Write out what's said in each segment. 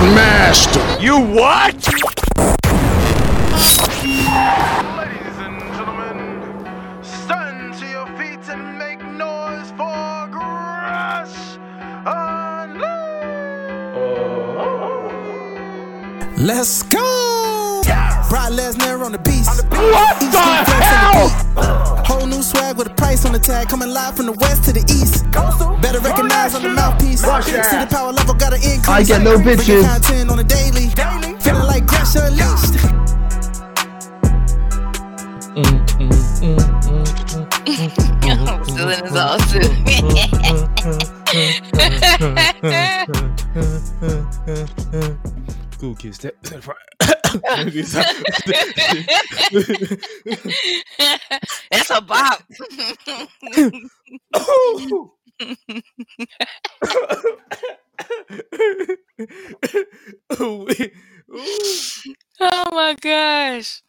smashed him. You what? Ladies and gentlemen, stand to your feet and make noise for Crush Let's go! Brock Lesnar on the beast. What the Coast flex on hell? the beat. Whole new swag with a price on the tag, coming live from the west to the east. Better recognize on the mouthpiece. City power level got an increase. I get no bitches. content on the daily. Feeling like Gresh unleashed. Still in his Cool kids. That's a bop. oh my gosh.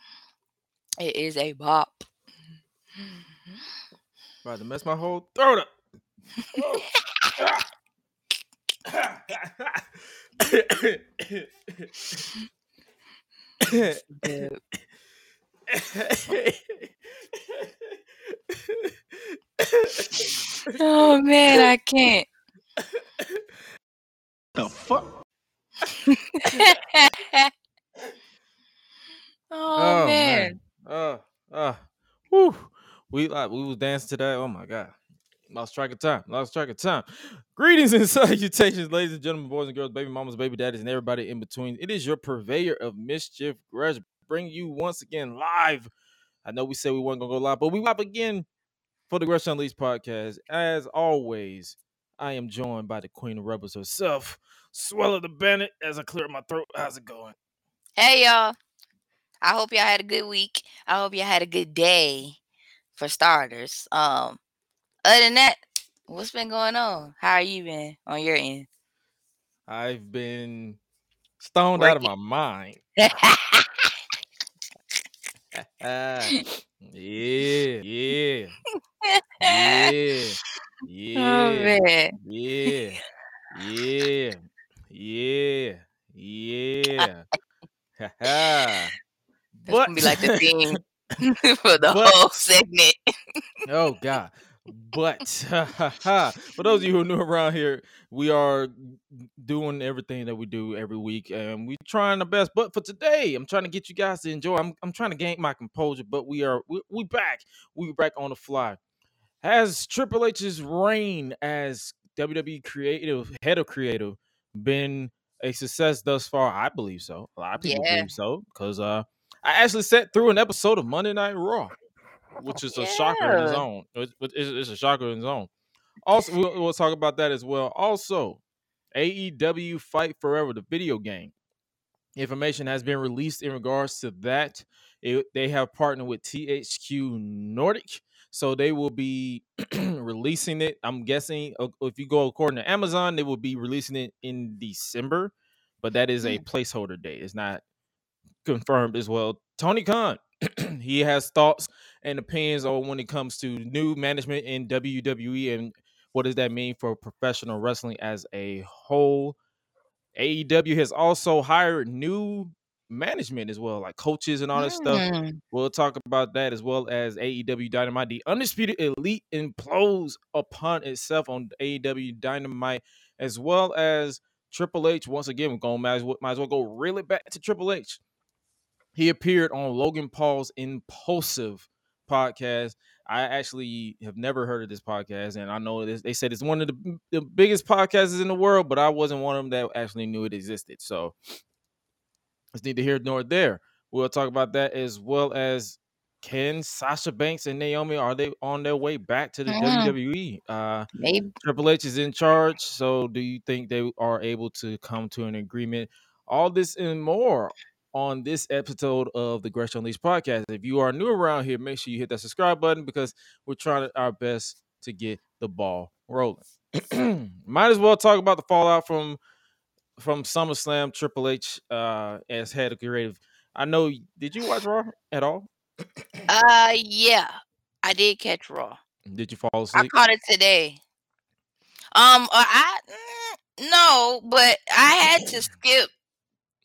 It is a bop. About to mess my whole throat up. Dude. Oh man, I can't. The fuck? oh, man. Uh, uh, whew. We like we was dancing to that. Oh my god. Lost track of time. Lost track of time. Greetings and salutations, ladies and gentlemen, boys and girls, baby mamas, baby daddies, and everybody in between. It is your purveyor of mischief, Gresh, bring you once again live. I know we said we weren't gonna go live, but we live again for the Gresh Unleashed podcast. As always, I am joined by the Queen of Rebels herself, Suela the Bandit. As I clear my throat, how's it going? Hey y'all. I hope y'all had a good week. I hope y'all had a good day for starters. Um other than that, what's been going on? How are you been on your end? I've been stoned out of my mind. Ah, yeah, yeah, yeah, oh yeah, yeah, yeah, yeah, yeah. That's but gonna be like the theme for the but- whole segment. oh god but for those of you who are new around here we are doing everything that we do every week and we're trying the best. But for today i'm trying to get you guys to enjoy. I'm, I'm trying to gain my composure but we are we, we back. We back on the fly. Has triple h's reign as wwe creative head of creative been a success thus far? I believe so. A lot of people Yeah. believe so because uh i actually sat through an episode of monday night raw which is a shocker in Yeah. own. It's, it's- a shocker in its own. Also, we'll, we'll talk about that as well. Also, AEW Fight Forever, the video game. Information has been released in regards to that. It- they have partnered with THQ Nordic, so they will be releasing it. I'm guessing if you go according to Amazon, they will be releasing it in December, but that is a hmm. placeholder date. It's not confirmed as well. Tony Khan, he has thoughts and opinions on when it comes to new management in WWE and what does that mean for professional wrestling as a whole. AEW has also hired new management as well, like coaches and all that stuff. Mm. We'll talk about that as well as AEW Dynamite. The Undisputed Elite implodes upon itself on AEW Dynamite, as well as Triple H. Once again, we're going to might as well, might as well go really back to Triple H. He appeared on Logan Paul's Impulsive podcast. I actually have never heard of this podcast, and I know they said it's one of the, the biggest podcasts in the world, but I wasn't one of them that actually knew it existed. So it's neither here nor there. We'll talk about that as well as can Sasha Banks and Naomi are they on their way back to the Mhm. WWE? Uh, Maybe Triple H is in charge, so do you think they are able to come to an agreement? All this and more on this episode of the Gresh Unleashed podcast. If you are new around here, make sure you hit that subscribe button because we're trying our best to get the ball rolling. Might as well talk about the fallout from from SummerSlam. Triple H uh, as head of creative. I know. Did you watch Raw at all? uh yeah. I did catch Raw. Did you fall asleep? I caught it today. Um, uh, I mm, no, but I had to skip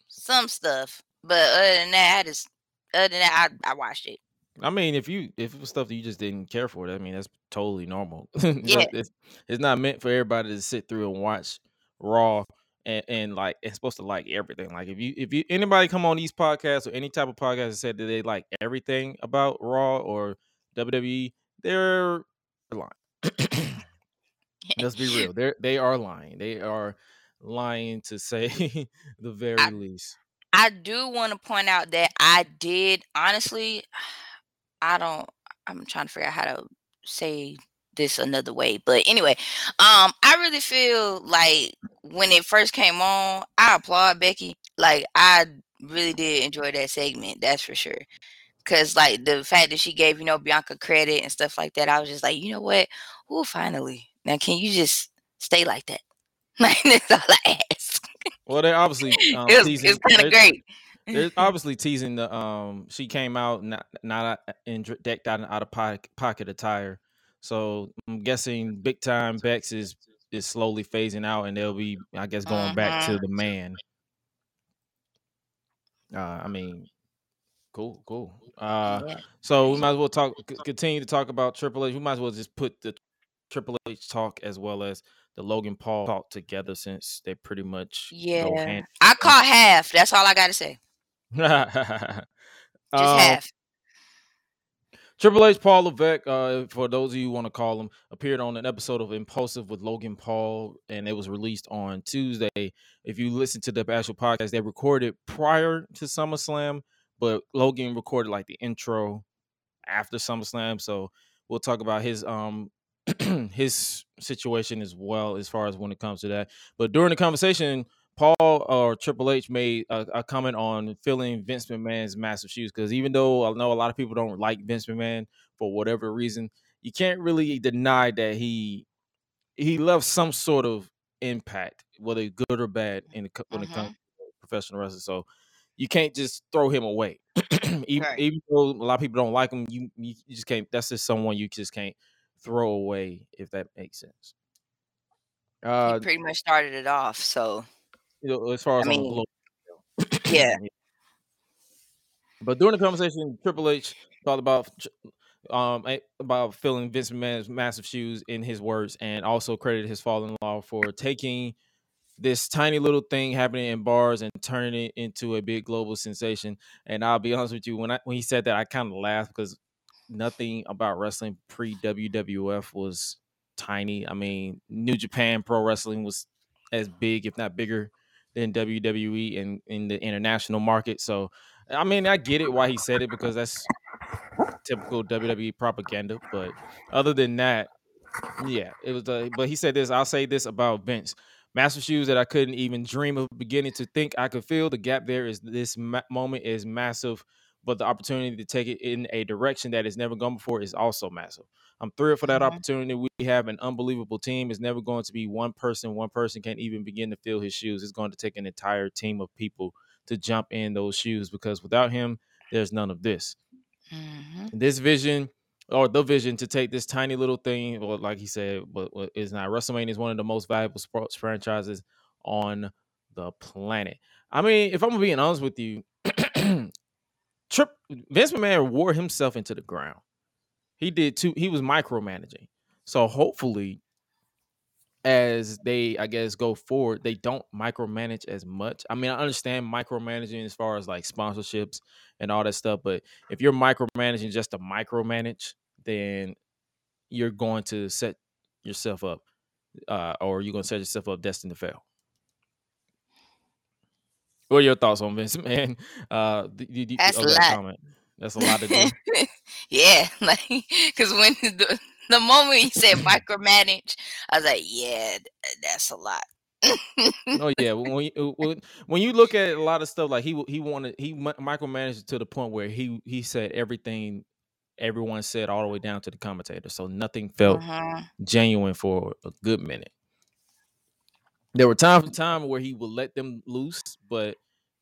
some stuff, but other than that, I just other than that, I, I watched it. I mean, if you if it was stuff that you just didn't care for, I mean that's totally normal. Yeah. it's, it's not meant for everybody to sit through and watch Raw and, and like it's supposed to like everything. Like if you if you anybody come on these podcasts or any type of podcast and said that they like everything about Raw or WWE, they're lying. Let's be real. They they are lying. They are lying to say the very I- least. I do want to point out that I did honestly. I don't. I'm trying to figure out how to say this another way, but anyway, um, I really feel like when it first came on, I applaud Becky. Like I really did enjoy that segment. That's for sure. Cause like the fact that she gave you know Bianca credit and stuff like that, I was just like, you know what? Oh, finally. Now can you just stay like that? Like that's all I. Well, they're obviously um, it was, teasing. it's kind of great. They're obviously teasing the um. She came out not not in decked out in out of pocket, pocket attire, so I'm guessing big time Bex is is slowly phasing out, and they'll be I guess going back to Mhm. the man. Uh, I mean, cool, cool. Uh, so we might as well talk continue to talk about Triple H. We might as well just put the Triple H talk as well as the Logan Paul talk together since they pretty much go Yeah. hand. I caught half. That's all I gotta say. Just Just half. Triple H, Paul Levesque, uh, for those of you who want to call him, appeared on an episode of Impulsive with Logan Paul, and it was released on Tuesday. If you listen to the actual podcast, they recorded prior to SummerSlam, but Logan recorded like the intro after SummerSlam. So we'll talk about his um his situation as well as far as when it comes to that. But during the conversation, Paul or Triple H made a, a comment on filling Vince McMahon's massive shoes because even though I know a lot of people don't like Vince McMahon for whatever reason, you can't really deny that he he left some sort of impact, whether good or bad, in the, when it comes mm-hmm. to professional wrestling. So you can't just throw him away. even, Right. even though a lot of people don't like him, you you just can't. That's just someone you just can't throw away if that makes sense. Uh, he pretty much started it off. So you know, as far as I mean, global yeah. But during the conversation, Triple H talked about um about filling Vince McMahon's massive shoes in his words, and also credited his father-in-law for taking this tiny little thing happening in bars and turning it into a big global sensation. And I'll be honest with you, when I when he said that, I kind of laughed because nothing about wrestling pre WWF was tiny. I mean, New Japan Pro Wrestling was as big, if not bigger, than WWE in in the international market. So, I mean, I get it why he said it because that's typical WWE propaganda. But other than that, yeah, it was. Uh, but he said this. I'll say this about Vince. Massive shoes that I couldn't even dream of beginning to think I could feel. The gap there is this ma- moment is massive, but the opportunity to take it in a direction that has never gone before is also massive. I'm thrilled for that Mhm. opportunity. We have an unbelievable team. It's never going to be one person. One person can't even begin to fill his shoes. It's going to take an entire team of people to jump in those shoes because without him, there's none of this Mhm. this vision or the vision to take this tiny little thing, or like he said, but is not WrestleMania is one of the most valuable sports franchises on the planet. I mean, if I'm being honest with you, Trip Vince McMahon wore himself into the ground. He did too. He was micromanaging. So hopefully, as they I guess go forward, they don't micromanage as much. I mean, I understand micromanaging as far as like sponsorships and all that stuff, but if you're micromanaging just to micromanage, then you're going to set yourself up, uh, or you're going to set yourself up destined to fail. What are your thoughts on Vince, man? Uh, d- d- d- That's oh, a that lot. comment. That's a lot to do. yeah, like because when the, the moment he said micromanage, I was like, yeah, that's a lot. Oh yeah, when you, when when you look at a lot of stuff, like he he wanted he micromanaged it to the point where he he said everything everyone said all the way down to the commentator, so nothing felt Mhm. genuine for a good minute. There were times from time where he would let them loose, but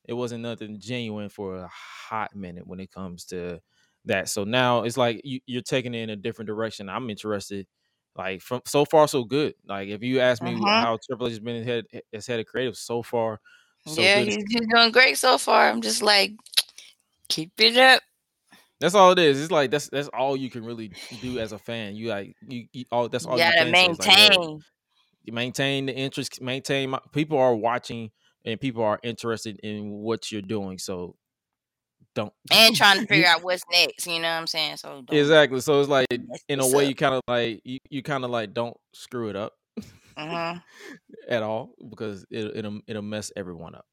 it wasn't nothing genuine for a hot minute when it comes to that. So now it's like you, you're taking it in a different direction. I'm interested. Like from so far so good. Like if you ask me Mhm. how Triple H has been head as head of creative so far, So yeah, good. he's, he's doing great so far. I'm just like, keep it up. That's all it is. It's like that's that's all you can really do as a fan. You like you, you all that's all You you gotta can say. It's like, yo, maintain. the interest, maintain my people are watching and people are interested in what you're doing. So don't and trying to figure out what's next. You know what I'm saying? So don't exactly. So it's like in a way up. you kind of like you, you kind of like don't screw it up Mhm. at all because it, it'll it'll mess everyone up.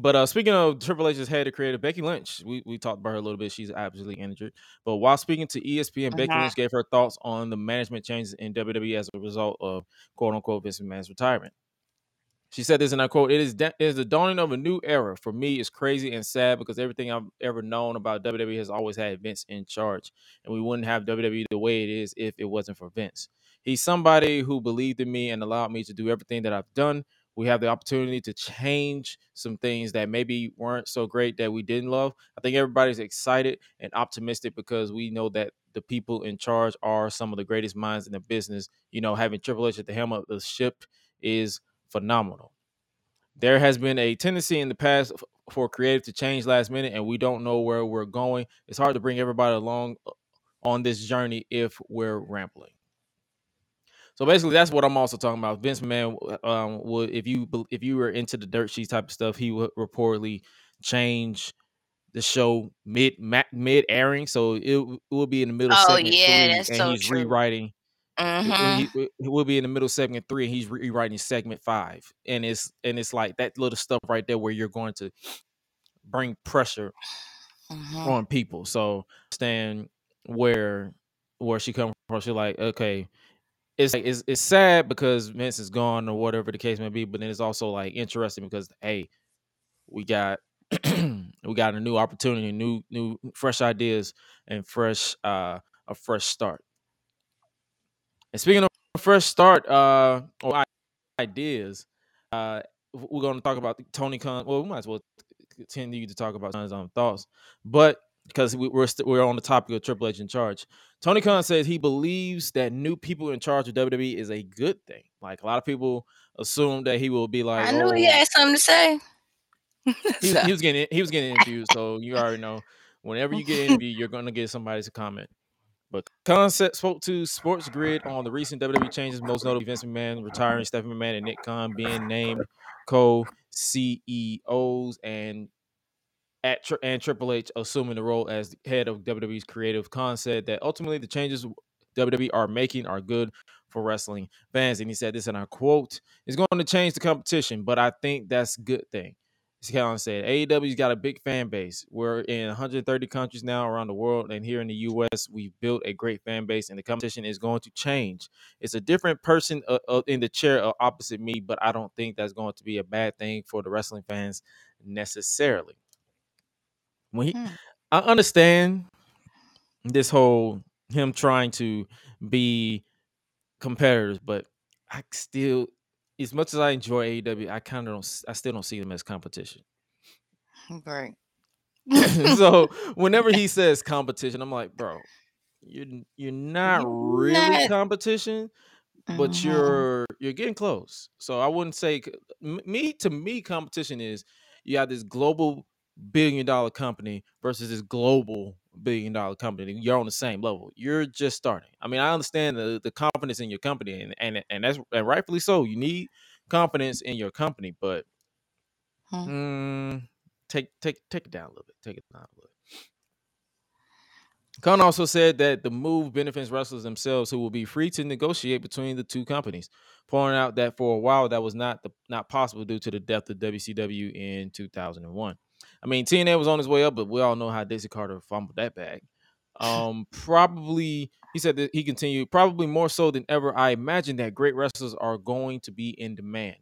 But uh, speaking of Triple H's head of creative, Becky Lynch, we, we talked about her a little bit. She's absolutely injured. But while speaking to ESPN, Becky Mhm. Lynch gave her thoughts on the management changes in WWE as a result of quote unquote Vince McMahon's retirement. She said this, and I quote: "It is da- it is the dawning of a new era. For me, it's crazy and sad because everything I've ever known about WWE has always had Vince in charge, and we wouldn't have WWE the way it is if it wasn't for Vince. He's somebody who believed in me and allowed me to do everything that I've done. We have the opportunity to change some things that maybe weren't so great that we didn't love. I think everybody's excited and optimistic because we know that the people in charge are some of the greatest minds in the business. You know, having Triple H at the helm of the ship is phenomenal. There has been a tendency in the past for creative to change last minute, and we don't know where we're going. It's hard to bring everybody along uh, on this journey if we're rambling. So basically, that's what I'm also talking about. Vince McMahon, um, would if you if you were into the dirt sheets type of stuff, he would reportedly change the show mid mid airing, so it, it will be in the middle. of Oh, segment yeah, three, that's and so he's true. rewriting Mhm. he, he- will be in the middle of segment three and he's rewriting segment five and it's and it's like that little stuff right there where you're going to bring pressure Mhm. on people so stand where where she come from she's like okay it's like it's, it's sad because Vince is gone or whatever the case may be but then it's also like interesting because hey we got we got a new opportunity new new fresh ideas and fresh uh a fresh start and speaking of fresh start, uh, or ideas, uh, we're to talk about Tony Khan. Well, we might as well continue to talk about Khan's own thoughts, but because we, we're st- we're on the topic of Triple H in charge, Tony Khan says he believes that new people in charge of WWE is a good thing. Like a lot of people assume that he will be like, I knew oh, he had something to say. he, So, he was getting he was getting interviewed, so you already know. Whenever you get interviewed, you're gonna get somebody to comment. But Khan said, spoke to Sports Grid on the recent WWE changes, most notably Vince McMahon retiring, Stephanie McMahon and Nick Khan being named co-CEOs, and at and Triple H assuming the role as head of WWE's creative. Said that ultimately the changes WWE are making are good for wrestling fans, and he said this, and I quote: "It's going to change the competition, but I think that's a good thing." Khan said, AEW's got a big fan base. We're in 130 countries now around the world, and here in the US, we've built a great fan base, and the competition is going to change. It's a different person uh, uh, in the chair uh, opposite me, but I don't think that's going to be a bad thing for the wrestling fans necessarily. When he, Hmm. I understand this whole him trying to be competitors, but I still, as much as I enjoy AEW, I kind of don't, I still don't see them as competition. Great. so whenever he says competition, I'm like, bro, you're you're not really not- competition, but Mhm. you're you're getting close. So I wouldn't say me to me competition is you have this global billion dollar company versus this global billion dollar company. You're on the same level. You're just starting. I mean, I understand the the confidence in your company and and and that's and rightfully so. You need confidence in your company, but Hmm. mm, take take take it down a little bit. Take it down a little bit. Khan also said that the move benefits wrestlers themselves who will be free to negotiate between the two companies, pointing out that for a while that was not the, not possible due to the death of WCW in 2001. I mean, TNA was on his way up, but we all know how Dixie Carter fumbled that bag. Um, probably he said that he continued, probably more so than ever. I imagine that great wrestlers are going to be in demand.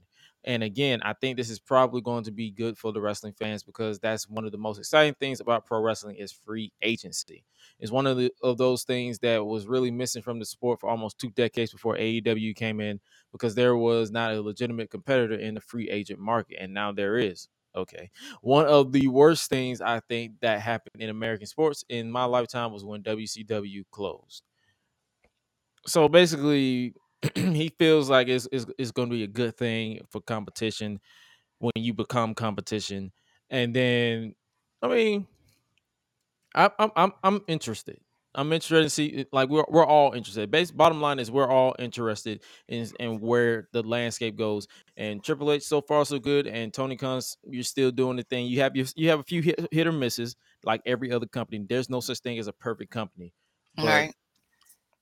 And again, I think this is probably going to be good for the wrestling fans because that's one of the most exciting things about pro wrestling is free agency. It's one of the of those things that was really missing from the sport for almost two decades before AEW came in because there was not a legitimate competitor in the free agent market, and now there is. Okay, one of the worst things I think that happened in American sports in my lifetime was when WCW closed. So basically, he feels like it's, it's, it's going to be a good thing for competition. when you become competition. And then, I mean, I'm I'm I'm interested. I'm interested to see like we're we're all interested. Base bottom line is we're all interested in in where the landscape goes. And Triple H so far so good. And Tony Khan's you're still doing the thing. You have your, you have a few hit, hit or misses like every other company. There's no such thing as a perfect company. But right.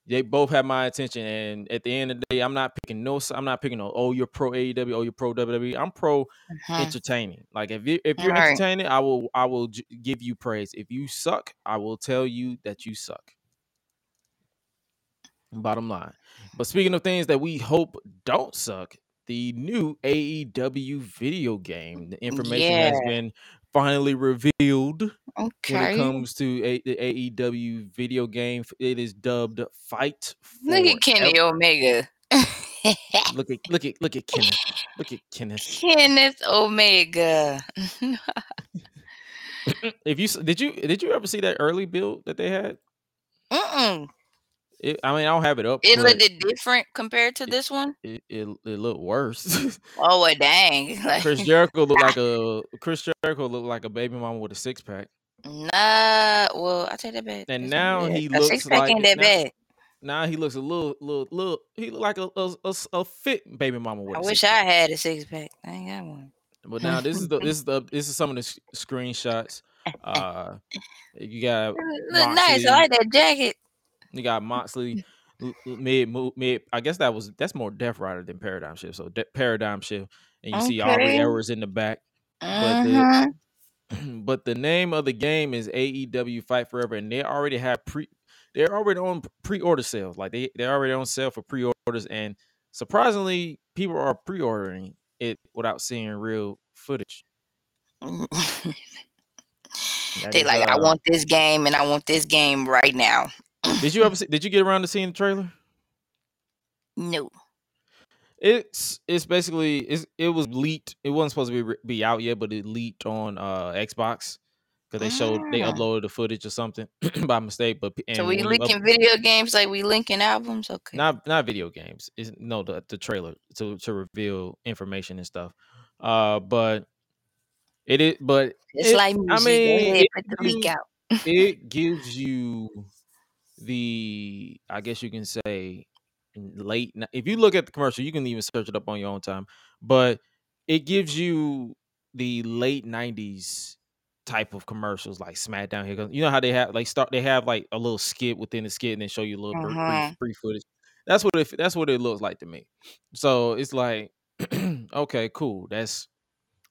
They both have my attention. And at the end of the day, I'm not picking no. I'm not picking no. Oh, you're pro AEW. Oh, you're pro WWE. I'm pro Mhm. entertaining. Like if you if you're Right. entertaining, I will I will j- give you praise. If you suck, I will tell you that you suck. Bottom line. But speaking of things that we hope don't suck, the new AEW video game, the information has been finally revealed when it comes to a, the AEW video game. It is dubbed Fight Look at Kenny. Omega. Look at look at look at Kenneth. Look at Kenneth. Kenneth Omega. If you did you did you ever see that early build that they had? Mm-mm. It, I mean, I don't have it up. It looked different compared to this one. it, it, it looked worse. Oh, well, dang. Chris Jericho looked like a Chris Jericho looked like a baby mama with a six pack. nah. Well, I take that back. And That's now he looks six pack like- ain't that now- bad. Now he looks a little little little. He look like a a, a a fit baby mama with. I a wish I had a six pack. I ain't got one. But now this is the this is the this is some of the s- screenshots. Uh, you got Look look nice. I like that jacket. You got Moxley mid mid. I guess that was that's more Death Rider than Paradigm Shift. So De- Paradigm Shift, and you see Aubrey Okay. Errors in the back. But the- Mhm. but the name of the game is AEW Fight Forever, and they already have pre. They're already on pre-order sales. Like they they're already on sale for pre-orders, and surprisingly, people are pre-ordering it without seeing real footage. They like, I uh, want this game and I want this game right now. Did you ever see? Did you get around to seeing the trailer? No. It's it's basically it's, it was leaked. It wasn't supposed to be be out yet, but it leaked on uh Xbox because they showed they Ah. uploaded the footage or something by mistake. But and So we you up- video games like we linking albums? Okay. not not video games. Is no the the trailer to to reveal information and stuff. Uh, but it is but it's it- like music. Go mean, it the leak out. it gives you the I guess you can say late. If you look at the commercial, you can even search it up on your own time. But it gives you the late '90s type of commercials like SmackDown. Here, you know how they have like start they have like a little skit within the skit and then show you a little br- brief, brief footage. That's what it that's what it looks like to me. So it's like okay, cool. That's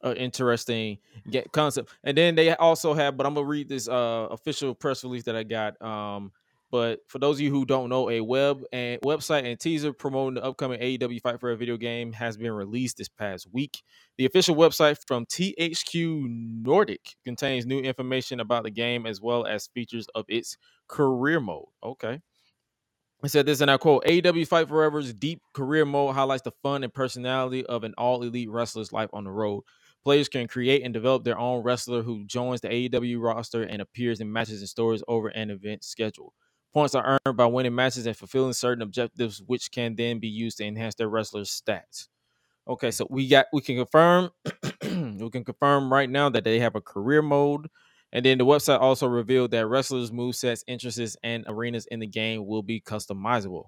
an interesting get concept. And then they also have, but I'm gonna read this uh official press release that I got. Um, but for those of you who don't know, a web and website and teaser promoting the upcoming AEW Fight Forever video game has been released this past week. The official website from THQ Nordic contains new information about the game as well as features of its career mode. Okay. I said this, and I quote: "AEW Fight Forever's deep career mode highlights the fun and personality of an all elite wrestler's life on the road. Players can create and develop their own wrestler who joins the AEW roster and appears in matches and stories over an event schedule. Points are earned by winning matches and fulfilling certain objectives, which can then be used to enhance their wrestlers' stats. Okay, so we got we can confirm we can confirm right now that they have a career mode. And then the website also revealed that wrestlers' movesets, interests, and arenas in the game will be customizable,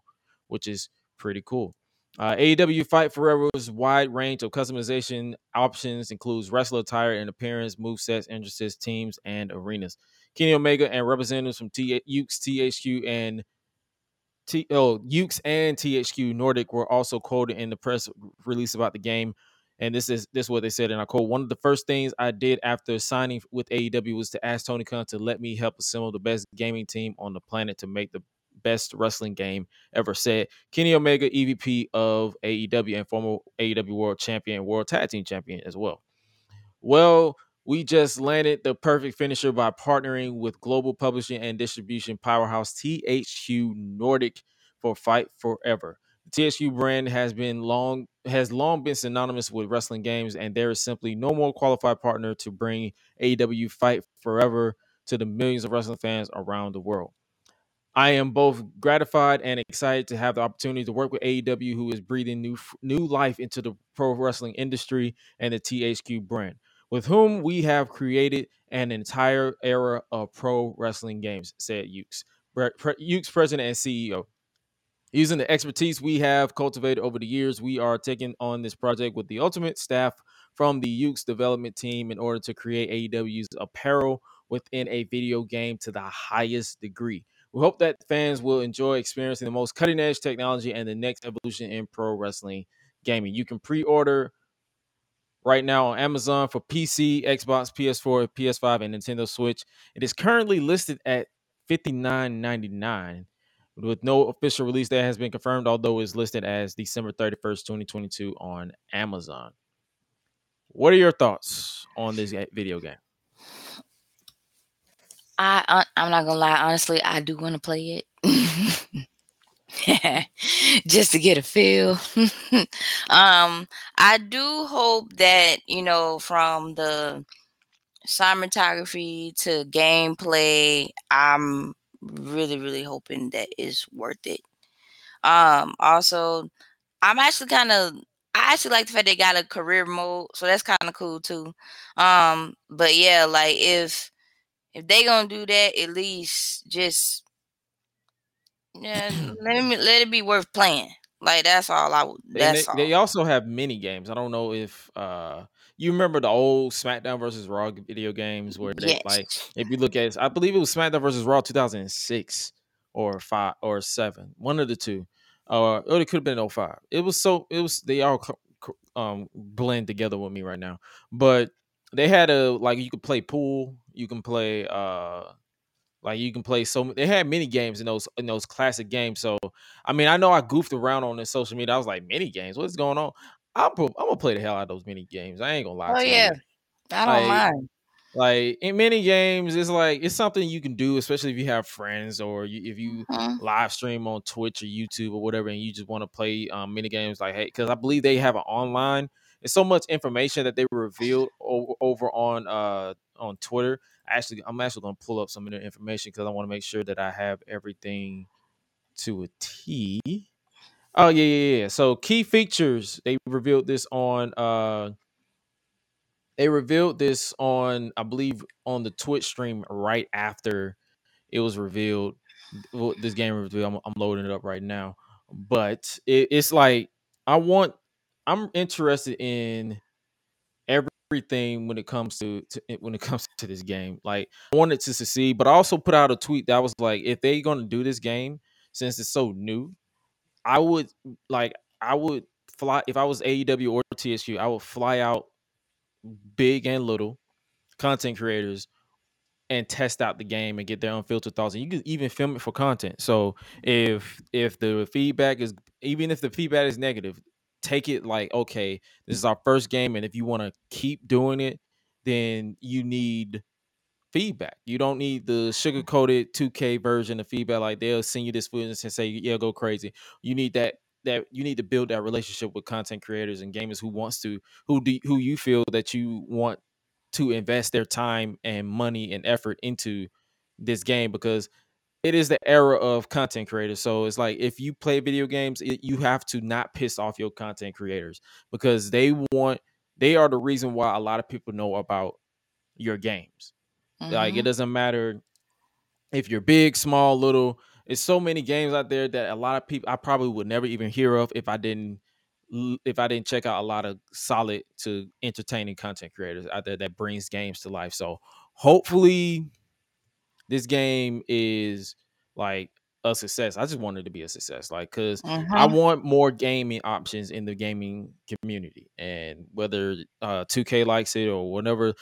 which is pretty cool. Uh, AEW Fight Forever's wide range of customization options includes wrestler attire and appearance, movesets, interests, teams, and arenas. Kenny Omega and representatives from T- Yuke's, THQ, and T- oh, Yuke's and THQ Nordic were also quoted in the press release about the game. And this is this is what they said, and I quote: "One of the first things I did after signing with AEW was to ask Tony Khan to let me help assemble the best gaming team on the planet to make the best wrestling game ever." Said Kenny Omega, EVP of AEW and former AEW World Champion, World Tag Team Champion as well. Well, we just landed the perfect finisher by partnering with global publishing and distribution powerhouse THQ Nordic for Fight Forever. The THQ brand has been long has long been synonymous with wrestling games, and there is simply no more qualified partner to bring AEW Fight Forever to the millions of wrestling fans around the world. I am both gratified and excited to have the opportunity to work with AEW, who is breathing new new life into the pro wrestling industry and the THQ brand, with whom we have created an entire era of pro wrestling games," said Yuke's, Yuke's president and CEO. Using the expertise we have cultivated over the years, we are taking on this project with the ultimate staff from the Yuke's development team in order to create AEW's apparel within a video game to the highest degree. We hope that fans will enjoy experiencing the most cutting edge technology and the next evolution in pro wrestling gaming. You can pre order right now on Amazon for PC, Xbox, PS4, PS5, and Nintendo Switch. It is currently listed at $59.99 with no official release that has been confirmed, although it's listed as December 31st, 2022 on Amazon. What are your thoughts on this video game? I I'm not gonna lie, honestly, I do want to play it. just to get a feel. um, I do hope that you know from the cinematography to gameplay, I'm really, really hoping that is worth it. Um, also, I'm actually kind of I actually like the fact they got a career mode, so that's kind of cool too. Um, but yeah, like if if they gonna do that, at least just yeah, let me let it be worth playing. Like that's all I would. That's they, all. they also have mini games. I don't know if uh you remember the old SmackDown versus Raw video games where they Yes. like if you look at I believe it was SmackDown versus Raw 2006 or five or seven, one of the two. Or or it could have been 05. It was so it was they all um blend together with me right now. But they had a like you could play pool, you can play uh like you can play so they had mini games in those in those classic games. So I mean, I know I goofed around on the social media. I was like, mini games, what's going on? I'm I'm gonna play the hell out of those mini games. I ain't gonna lie Oh to yeah, you. I don't Like mind. like in mini games, it's like it's something you can do, especially if you have friends or you, if you Mhm. live stream on Twitch or YouTube or whatever, and you just want to play um, mini games. Like, hey, because I believe they have an online. It's so much information that they revealed over, over on uh on Twitter. Actually, I'm actually gonna pull up some of the information because I want to make sure that I have everything to a T. Oh yeah, yeah, yeah. So key features they revealed this on uh they revealed this on I believe on the Twitch stream right after it was revealed. Well, this game revealed. I'm, I'm loading it up right now, but it, it's like I want. I'm interested in everything when it comes to, to when it comes to this game. Like I wanted to succeed, but I also put out a tweet that was like, if they're gonna do this game since it's so new, I would like I would fly if I was AEW or TSU, I would fly out big and little content creators and test out the game and get their unfiltered thoughts and you can even film it for content so if if the feedback is even if the feedback is negative take it like okay this mm. is our first game and if you want to keep doing it then you need feedback. You don't need the mm. sugar coated 2k version of feedback like they'll send you this footage and say yeah go crazy. You need that that you need to build that relationship with content creators and gamers who wants to who do who you feel that you want to invest their time and money and effort into this game because it is the era of content creators. So it's like if you play video games, it, you have to not piss off your content creators because they want they are the reason why a lot of people know about your games. Like Mhm. it doesn't matter if you're big, small, little. It's so many games out there that a lot of people I probably would never even hear of if I didn't if I didn't check out a lot of solid to entertaining content creators out there that brings games to life. So hopefully this game is like a success. I just want it to be a success. Like cuz I Mhm. want more gaming options in the gaming community. And whether uh 2K likes it or whatever,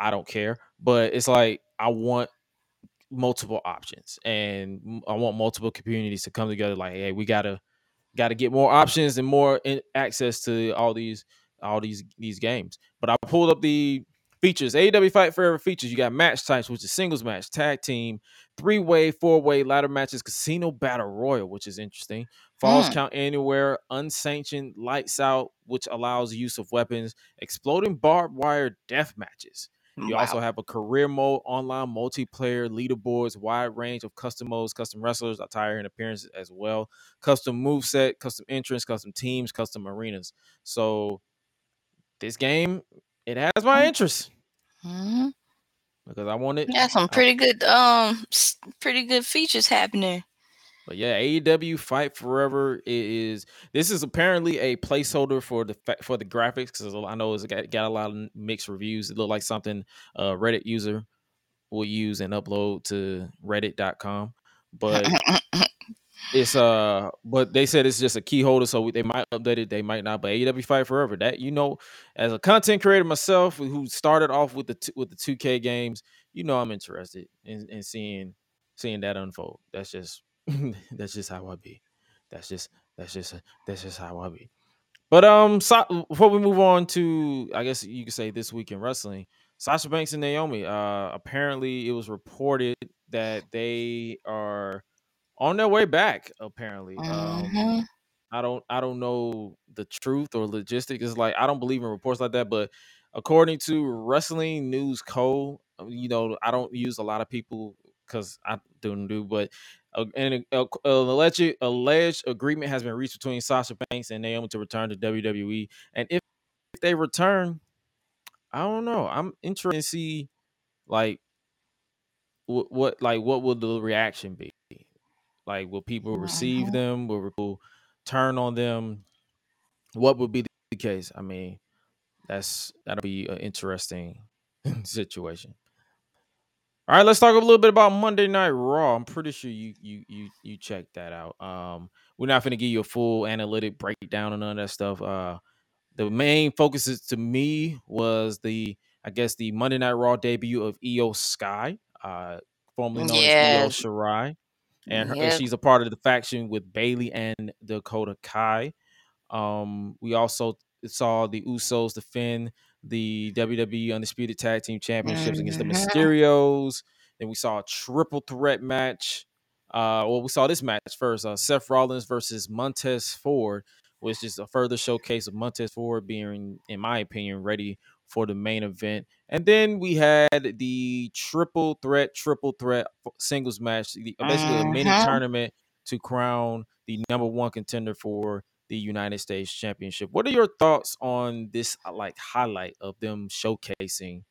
I don't care. But it's like I want multiple options and I want multiple communities to come together like hey, we got to got to get more options and more in- access to all these all these these games. But I pulled up the features. AEW Fight Forever features. You got match types, which is singles match, tag team, three way, four way, ladder matches, casino battle royal, which is interesting. Falls Mm. count anywhere, unsanctioned, lights out, which allows use of weapons, exploding barbed wire death matches. You Wow. also have a career mode, online multiplayer, leaderboards, wide range of custom modes, custom wrestlers, attire, and appearances as well. Custom moveset, custom entrance, custom teams, custom arenas. So this game, it has my interest hmm because I want it. Got some pretty good um pretty good features happening. But yeah, AEW Fight Forever is this is apparently a placeholder for the for the graphics because I know it's got, got a lot of mixed reviews. It looked like something a Reddit user will use and upload to Reddit.com. But it's uh, but they said it's just a key holder, so they might update it, they might not. But AEW Fight Forever, that you know, as a content creator myself, who started off with the t- with the two K games, you know, I'm interested in, in seeing seeing that unfold. That's just that's just how I be. That's just that's just that's just how I be. But um, so, before we move on to, I guess you could say this week in wrestling, Sasha Banks and Naomi. Uh, apparently it was reported that they are on their way back. Apparently, um, Mhm. I don't I don't know the truth or logistics. It's like I don't believe in reports like that, but according to Wrestling News Co, uh, you know, I don't use a lot of people because I don't do, but uh, an, a, an alleged alleged agreement has been reached between Sasha Banks and Naomi to return to WWE, and if, if they return, I don't know. I'm interested to see like what, what like what will the reaction be? Like, will people receive them? Will people turn on them? What would be the case? I mean, that's that'll be an interesting situation. All right, let's talk a little bit about Monday Night Raw. I'm pretty sure you you you you checked that out. Um, we're not going to give you a full analytic breakdown and none of that stuff. Uh, the main focuses to me was the I guess the Monday Night Raw debut of Iyo Sky, uh, formerly known as Io Shirai, and, her, and Yep. she's a part of the faction with Bayley and Dakota Kai. Um, we also saw the Usos defend the WWE Undisputed Tag Team Championships against the Mhm. Mysterios. Then we saw a triple threat match. Uh, well, we saw this match first: uh, Seth Rollins versus Montez Ford, which is a further showcase of Montez Ford being, in my opinion, ready for the main event. And then we had the triple threat, triple threat singles match, the- basically a mini Mhm. tournament to crown the number one contender for the United States Championship. What are your thoughts on this uh, like highlight of them showcasing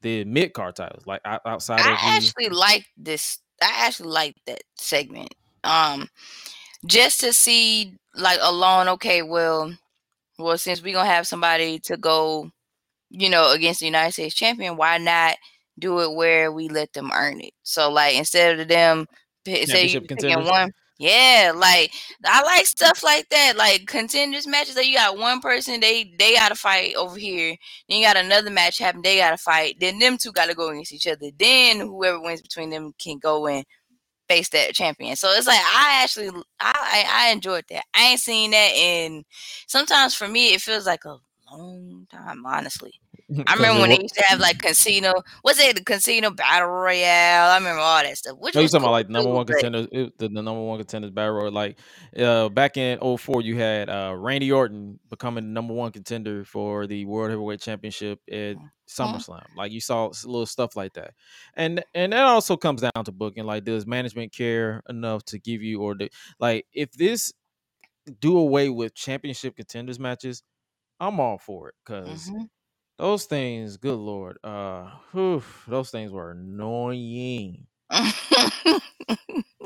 the mid card titles, like out- outside of I the actually like this. I actually like that segment. Um, just to see like alone. Okay, well, well, since we gonna have somebody to go, you know, against the United States champion, why not do it where we let them earn it? So like instead of them, say you picking one. Yeah, like I like stuff like that, like contenders matches. That you got one person, they they gotta fight over here. Then you got another match happen, they gotta fight. Then them two gotta go against each other. Then whoever wins between them can go and face that champion. So it's like I actually I I, I enjoyed that. I ain't seen that and sometimes for me it feels like a long time, honestly. I remember when they used to have like casino, what's it, the casino battle royale? I remember all that stuff. Which No, you was talking about like number one contenders, it- the, the number one contenders battle royale. Like uh, back in 04, you had uh, Randy Orton becoming the number one contender for the World Heavyweight Championship at SummerSlam. Like you saw little stuff like that, and and that also comes down to booking. Like, does management care enough to give you or the, like if this do away with championship contenders matches? I'm all for it because Mhm. those things, good lord, uh, whew, those things were annoying.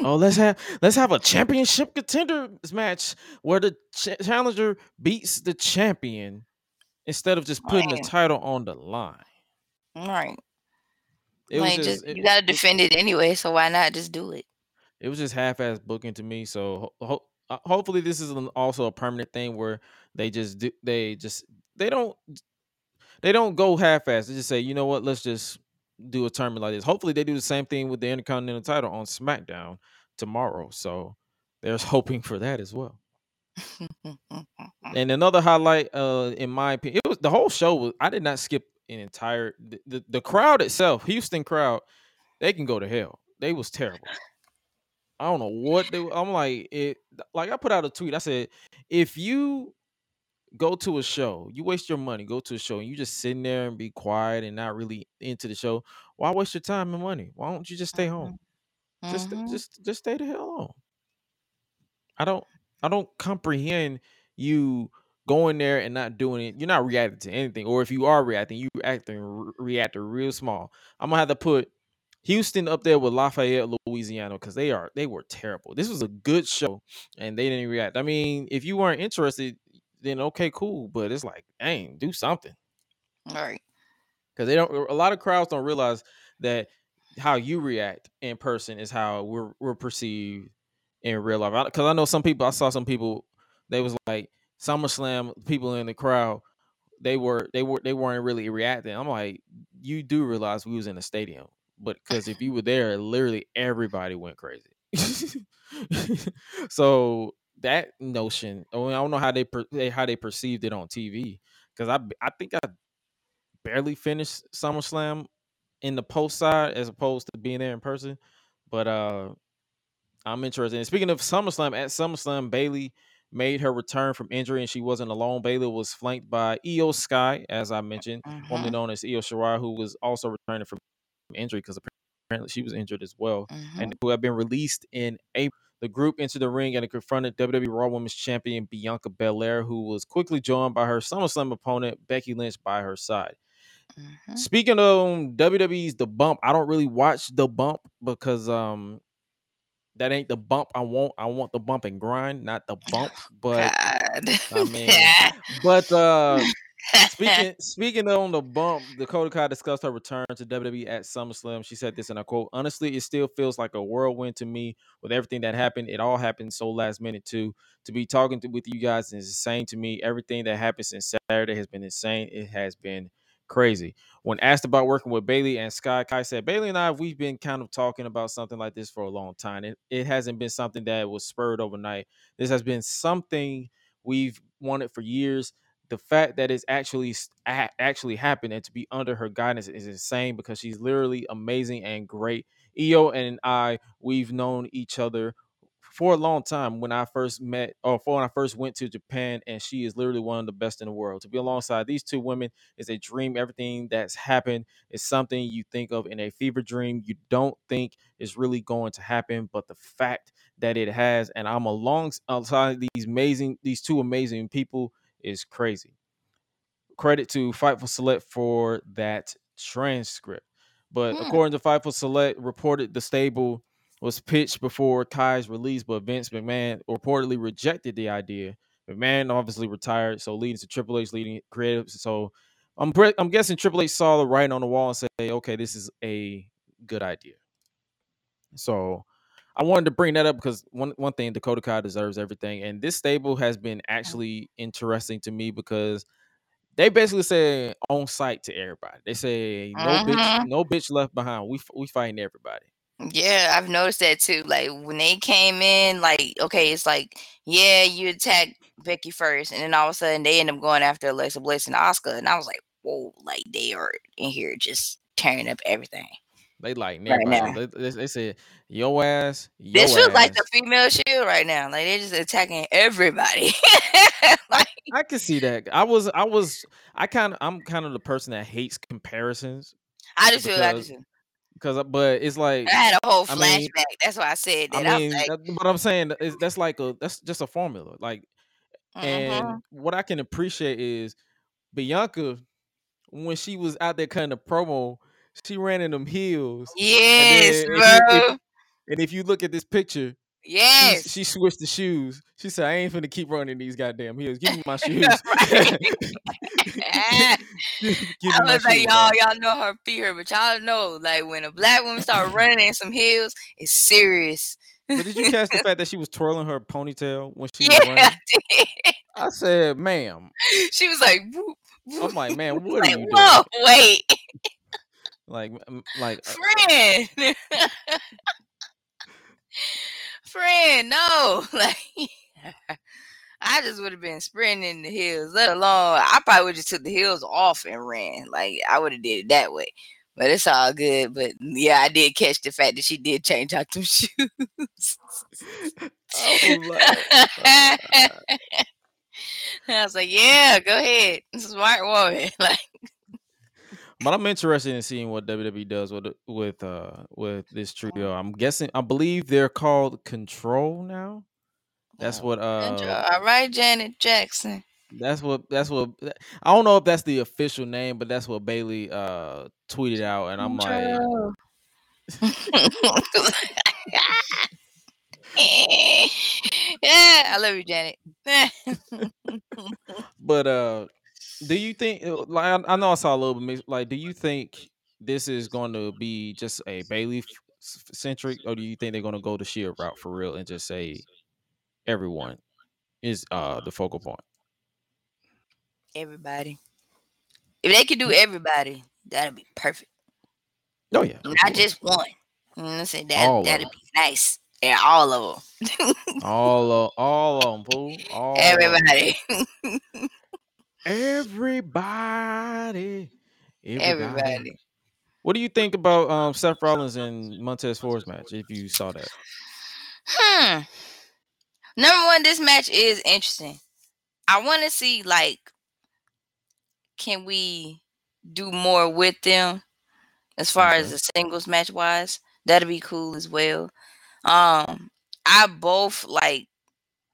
Oh, let's have let's have a championship contenders match where the ch- challenger beats the champion instead of just putting the title on the line. right. It was like just, just, it, you gotta defend it anyway, so why not just do it? it was just half-ass booking to me. So ho- ho- uh, hopefully this is an- also a permanent thing where they just do they just they don't they don't go half-ass. They just say, you know what, let's just do a tournament like this. Hopefully they do the same thing with the Intercontinental title on SmackDown tomorrow. So there's hoping for that as well. And another highlight, uh, in my opinion, it was the whole show was I did not skip an entire the, the, the crowd itself, Houston crowd, they can go to hell. They was terrible. I don't know what they I'm like it like I put out a tweet. I said, if you go to a show. You waste your money, go to a show, and you just sitting there and be quiet and not really into the show. Why waste your time and money? Why don't you just stay home? Just Mhm. just just stay the hell home. I don't I don't comprehend you going there and not doing it. You're not reacting to anything, or if you are reacting, you acting re- reacting real small. I'm gonna have to put Houston up there with Lafayette, Louisiana, because they are they were terrible. This was a good show, and they didn't react. I mean, if you weren't interested, then okay, cool. But it's like, dang, do something All right. because they don't. A lot of crowds don't realize that how you react in person is how we're we're perceived in real life. Because I know some people. I saw some people. They was like SummerSlam people in the crowd. They were they were they weren't really reacting. I'm like, you do realize we was in a stadium, but because if you were there, literally everybody went crazy. so that notion, I, mean, I don't know how they, per, how they perceived it on TV. Because I I think I barely finished SummerSlam in the post side as opposed to being there in person. But uh I'm interested. And speaking of SummerSlam, at SummerSlam, Bayley made her return from injury and she wasn't alone. Bayley was flanked by Iyo Sky, as I mentioned, formerly Mhm. known as Io Shirai, who was also returning from injury because apparently she was injured as well, and who had been released in April. The group entered the ring and it confronted WWE Raw Women's Champion Bianca Belair, who was quickly joined by her SummerSlam opponent Becky Lynch by her side. Mhm. Speaking of WWE's The Bump, I don't really watch The Bump because um that ain't the bump I want. I want the bump and grind, not the bump. But God. I mean, but uh speaking speaking on the bump, Dakota Kai discussed her return to WWE at SummerSlam. She said this, and I quote: "Honestly, it still feels like a whirlwind to me with everything that happened. It all happened so last minute too. To be talking to, with you guys is insane to me. Everything that happened since Saturday has been insane. It has been crazy." When asked about working with Bayley and Sky, Kai said, "Bayley and I, we've been kind of talking about something like this for a long time. It, it hasn't been something that was spurred overnight. This has been something we've wanted for years." The fact that it's actually actually happened and to be under her guidance is insane because she's literally amazing and great. Iyo and I, we've known each other for a long time. When I first met, or for when I first went to Japan, and she is literally one of the best in the world. To be alongside these two women is a dream. Everything that's happened is something you think of in a fever dream. You don't think is really going to happen, but the fact that it has, and I'm alongside these amazing, these two amazing people is crazy. Credit to Fightful Select for that transcript. But Hmm. according to Fightful Select, reported the stable was pitched before Kai's release, but Vince McMahon reportedly rejected the idea. McMahon obviously retired, so leading to Triple H leading creative. So I'm I'm guessing Triple H saw the writing on the wall and said, "Okay, this is a good idea." So I wanted to bring that up because one one thing Dakota Kai deserves everything, and this stable has been actually interesting to me because they basically say on site to everybody. They say no bitch, Mhm. no bitch left behind. We we fighting everybody. Yeah, I've noticed that too. Like when they came in, like okay, it's like yeah, you attack Becky first, and then all of a sudden they end up going after Alexa Bliss and Asuka, and I was like, whoa, like they are in here just tearing up everything. They like Right now. They, they, they said yo ass. Yo This feels like the female shield right now. Like they're just attacking everybody. like I can see that. I was I was I kind of I'm kind of the person that hates comparisons I just feel I because just because but it's like I had a whole I flashback. mean- That's why I said I that. I, mean, was like, that- but I'm saying is that's like a that's just a formula. Like, mhm. and what I can appreciate is Bianca when she was out there cutting the promo, she ran in them heels. yes, then if you- if- bro. And if you look at this picture, she, yes. she switched the shoes. She said, "I ain't finna keep running these goddamn heels. Give me my shoes. Right. Give me I was like, shoes, y'all, y'all know her fear, but y'all know, like, when a black woman start running in some heels, it's serious. But did you catch the fact that she was twirling her ponytail when she yeah, was running? I did. I said, "Ma'am." She was like, whoop, I'm like, man, what like, are you doing? whoa, wait, Like, like, uh, friend, friend, no, like. I just would have been sprinting in the hills, let alone I probably would just took the hills off and ran. Like I would have did it that way. But it's all good. But yeah, I did catch the fact that she did change out them shoes. Was like, uh, I was like, yeah, go ahead. Smart woman. Like, But I'm interested in seeing what WWE does with with uh with this trio. I'm guessing I believe they're called Control now. That's what uh all right, Janet Jackson. that's what that's what I don't know if that's the official name, but that's what Bayley uh tweeted out and I'm like yeah, I love you, Janet. but uh do you think uh, like I, I know I saw a little bit like do you think this is going to be just a Bayley centric, or do you think they're going to go the sheer route for real and just say everyone is uh the focal point? everybody. If they could do everybody, that'd be perfect. Oh yeah. Not just one. You know what I'm saying? That, All that'd them. be nice. Yeah, all of them. all of all of them, fool. All of 'em. Everybody. Everybody. Everybody. Everybody. What do you think about um Seth Rollins and Montez Ford's match? If you saw that, Hmm. Number one, this match is interesting. I want to see like, can we do more with them as far as the singles match wise? That'd be cool as well. Um, I both like.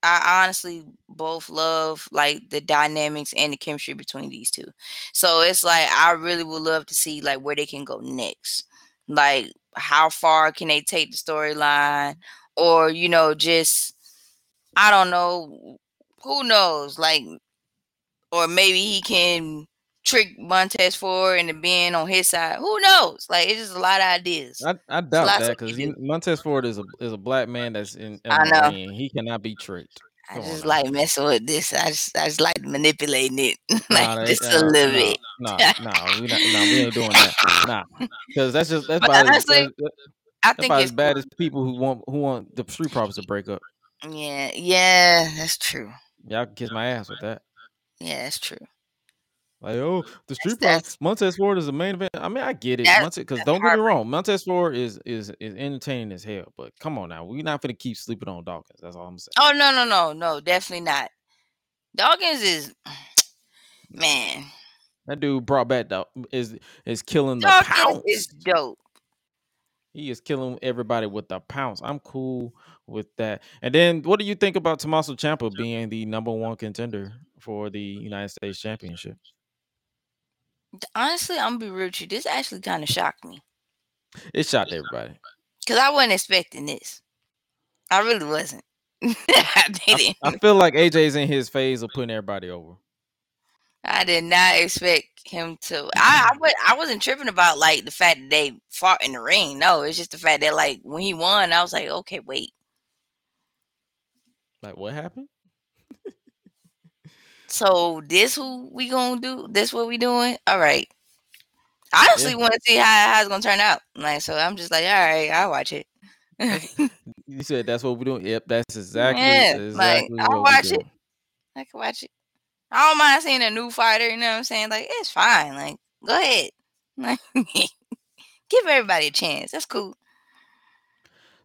I honestly both love like the dynamics and the chemistry between these two. So it's like I really would love to see like where they can go next. Like how far can they take the storyline or you know just I don't know who knows like or maybe he can trick Montez Ford into being on his side. Who knows? Like it's just a lot of ideas. I, I doubt that because. Montez Ford is a is a black man that's in, in I know. He cannot be tricked. I Come on just now. like messing with this. I just I just like manipulating it like Nah, just a uh, little nah, bit. Nah, nah, we not, nah, we ain't doing that. Nah, because that's just that's about as, honestly, uh, that's, that's I think about it's as bad cool. as people who want who want the street profits to break up. Yeah, yeah, that's true. Y'all can kiss my ass with that. Yeah, that's true. Like, oh, the street that's- profits. Montez Ford is the main event. I mean, I get it, because don't get me wrong, Montez Ford is is is entertaining as hell. But come on now, we're not gonna keep sleeping on Dawkins. That's all I'm saying. Oh no, no, no, no, definitely not. Dawkins is man. That dude brought back the is is killing the Dawkins pounce. is dope. He is killing everybody with the pounce. I'm cool with that. And then, what do you think about Tommaso Ciampa being the number one contender for the United States Championship? Honestly, I'm gonna be real with you. This actually kind of shocked me It shocked everybody. because I wasn't expecting this. I really wasn't. I didn't. I feel like AJ's in his phase of putting everybody over. I did not expect him to. I I, wa- I wasn't tripping about like the fact that they fought in the ring. No, it's just the fact that like when he won, I was like, okay, wait. Like, what happened? So this who we gonna do? This what we doing? All right. I honestly Yeah. want to see how, how it's gonna turn out. Like, so I'm just like, all right, I'll watch it. You said that's what we're doing. Yep, that's exactly Yeah, like, I'll watch it. I can watch it. I don't mind seeing a new fighter. You know what I'm saying? Like, it's fine. Like, go ahead. Like, give everybody a chance. That's cool.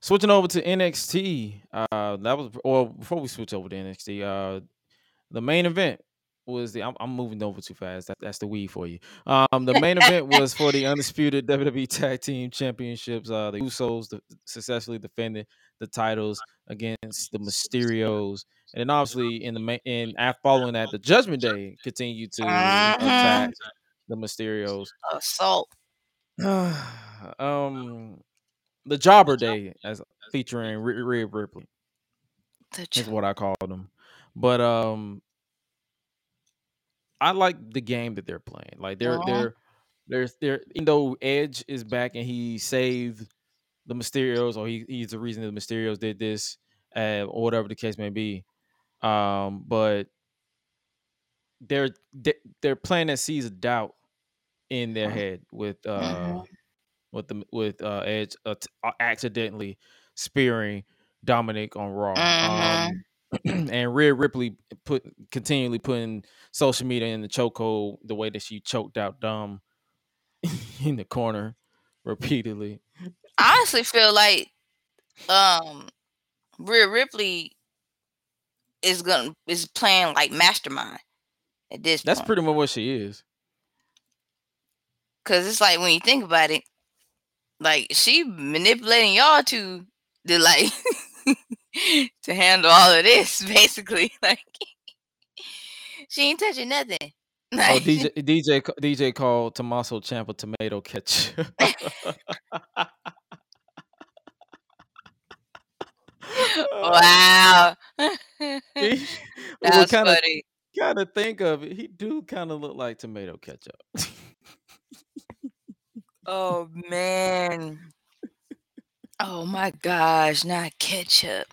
Switching over to NXT, uh, that was or before we switch over to NXT, uh, the main event was the. I'm, I'm moving over too fast. That, that's the weed for you. Um, the main event was for the undisputed WWE Tag Team Championships. Uh, the Usos de- successfully defended the titles against the Mysterios, and then obviously in the main, in after following that, the Judgment Day continued to Mhm. attack the Mysterios. Assault. um, the Jobber Day as featuring Rhea Ripley The is what I called them. But um, I like the game that they're playing. Like they're Uh-huh. they're they're they're even though Edge is back and he saved the Mysterios or he, he's the reason the Mysterios did this, uh, or whatever the case may be. Um, but they're they- they're playing that seeds of doubt in their head with uh Mhm. with the with uh Edge uh, uh, accidentally spearing Dominic on Raw. Mhm. Um, and Rhea Ripley put continually putting social media in the chokehold the way that she choked out Dom in the corner repeatedly. I honestly feel like um Rhea Ripley is gonna is playing like mastermind at this That's point. pretty much what she is. Cause it's like when you think about it, like she manipulating y'all to the like to handle all of this, basically. Like she ain't touching nothing. Oh, DJ DJ ca- DJ called Tommaso Ciampa tomato ketchup. wow. He- That's well, kind of funny. kind of think of it. He do kind of look like tomato ketchup. Oh man. Oh my gosh, not ketchup.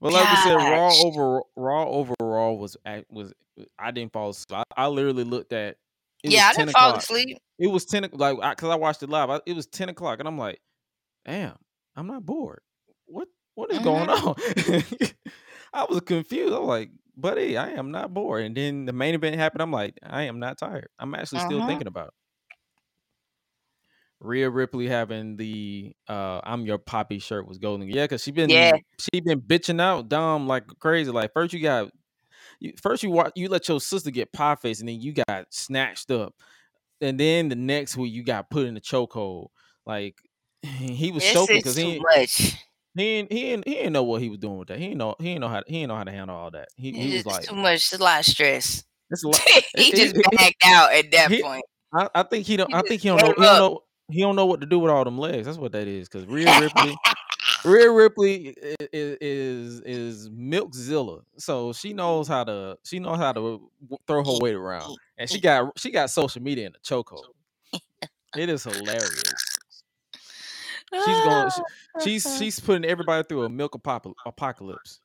But like we said, Raw over Raw overall was was I didn't fall asleep. I, I literally looked at it yeah, I didn't fall asleep. It was ten like because I, watched it live. I, it was ten o'clock, and I'm like, damn, I'm not bored. What what is going on? I was confused. I was like, buddy, I am not bored. And then the main event happened. I'm like, I am not tired. I'm actually still Mhm. thinking about it. Rhea Ripley having the uh I'm your poppy shirt was golden. Yeah, because she been Yeah. she been bitching out Dom like crazy. Like first you got you, first you watch you let your sister get pie face and then you got snatched up. And then the next week you got put in the chokehold. Like he was This choking because he he he ain't, he ain't know what he was doing with that. He ain't know he ain't know how to, he ain't know how to handle all that. He, he was like too much. It's a lot of stress. it's a lot. he it- just it- it- backed out at that he- point. I, I think he don't. He I think he don't know. He don't know. He don't know what to do with all them legs. That's what that is. Because Rhea Ripley, Rhea Ripley i- i- is is Milkzilla. So she knows how to. She knows how to throw her weight around, and she got she got social media in the chokehold. It is hilarious. She's going. She, she's she's putting everybody through a milk apocalypse.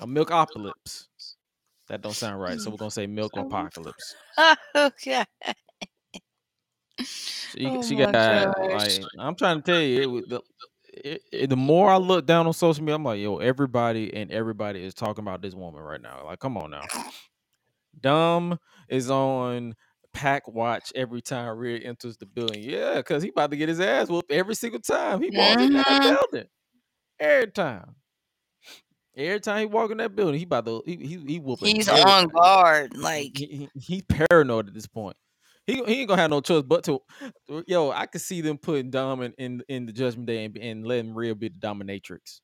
A milk apocalypse. That don't sound right. So we're gonna say milk apocalypse. oh god. She, Oh she got gosh. like I'm trying to tell you, it, the, it, it- the more I look down on social media, I'm like, yo, everybody and everybody is talking about this woman right now. Like, come on now. Dumb is on pack watch every time Rhea enters the building. Yeah, because he about to get his ass whooped every single time he walks in that Mhm. building. Every time. Every time he walk in that building, he about to he he, he whooping. He's on guard. Like he, he, he paranoid at this point. He, he ain't gonna have no choice but to. Yo, I could see them putting Dom in in, in the Judgment Day and, and letting Rhea be the dominatrix.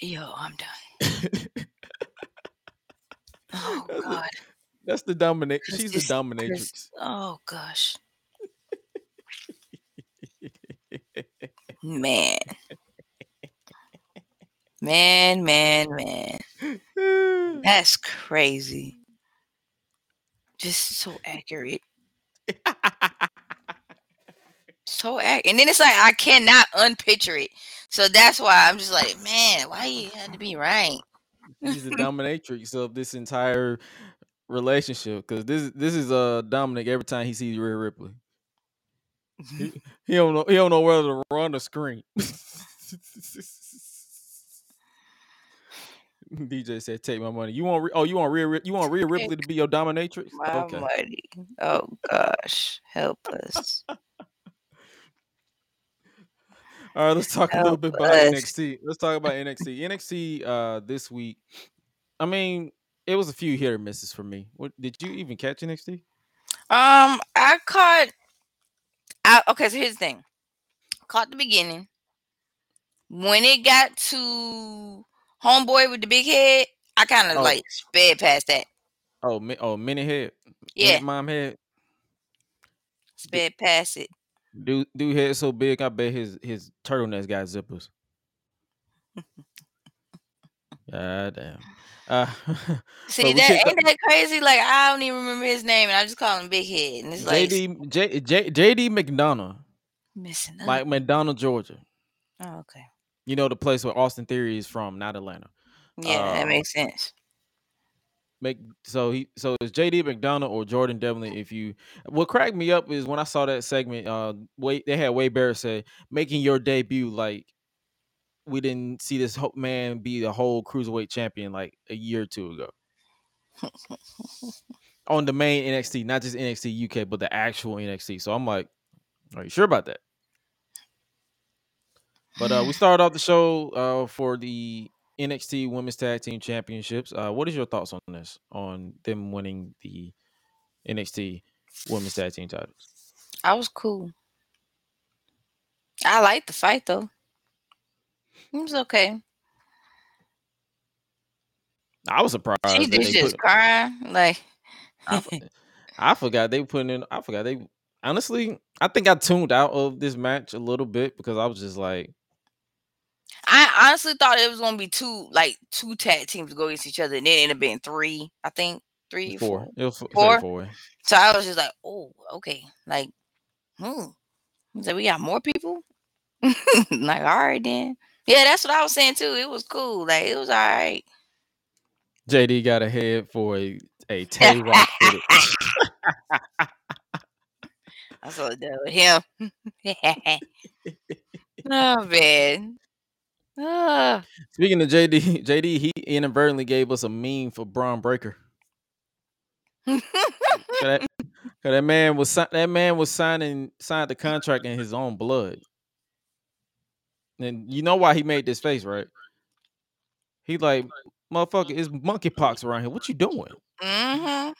yo, I'm done. Oh god. That's the dominate. She's the dominatrix. Oh gosh. Man. Man, man, man. That's crazy. Just so accurate. So accurate. And then it's like I cannot unpicture it. So that's why I'm just like, man, why you had to be right? She's the dominatrix of this entire relationship because this this is uh Dominic every time he sees Rhea Ripley. He, he don't know he don't know whether to run or scream. DJ said, "Take my money. You want? Rhea- Oh, you want Rhea? You want Rhea Ripley to be your dominatrix? My Okay. money. Oh gosh. Help us. All right, let's talk a little Help bit about us. NXT. Let's talk about NXT. NXT uh this week. I mean, it was a few hit or misses for me. What did you even catch NXT? Um, I caught. I, okay, so here's the thing. Caught the beginning. When it got to homeboy with the big head, I kind of Oh. like sped past that. Oh, mi- oh, mini head. Yeah, Minute mom head. sped past it. Dude, dude head so big. I bet his his turtlenecks got zippers. God damn. Uh, See that ain't that crazy? Like I don't even remember his name, and I just call him Big Head, and it's like JD J, J, JD McDonagh, missing. Up. like McDonough, Georgia. oh, okay, You know the place where Austin Theory is from, not Atlanta. yeah, that Uh, makes sense. Make so he so it's JD McDonagh or Jordan Devlin. If you what cracked me up is when I saw that segment. Uh, wait, they had Wade Barrett say making your debut like we didn't see this man be the whole cruiserweight champion like a year or two ago on the main NXT, not just NXT UK, but the actual NXT. So I'm like, are you sure about that? But uh, we started off the show uh, for the NXT Women's Tag Team Championships. Uh, what is your thoughts on this? On them winning the NXT Women's Tag Team titles? I was cool. I liked the fight though. It was okay. I was surprised. She just just put, crying like. I, I forgot they were putting in. I forgot they. Honestly, I think I tuned out of this match a little bit because I was just like, I honestly thought it was gonna be two like two tag teams to go against each other, and it ended up being three. I think three, four. four. It was four. Four? four. So I was just like, oh, okay, like, hmm. So we got more people. like, all right then. Yeah, that's what I was saying too. It was cool. Like, it was all right. JD got a head for a a Tay Roc. I saw that with him. oh man. Ah. Speaking of JD, JD, he inadvertently gave us a meme for Bron Breakker. that, that man was that man was signing signed the contract in his own blood. And you know why he made this face, right? He like, motherfucker, it's monkeypox around here. What you doing? mm-hmm.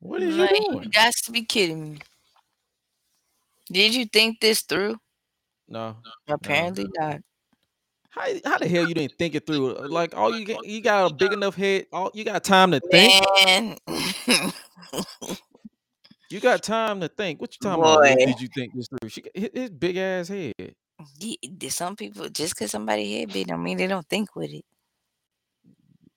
What is Like, you you doing? got to be kidding me. Did you think this through? No. Apparently not. How, how the hell you didn't think it through? Uh, like all you get, you got a big enough head. All you got time to think. Man. You got time to think. What you talking about? Boy. What did you think this through? She his, big ass head. Some people just because somebody head big don't mean they don't think with it.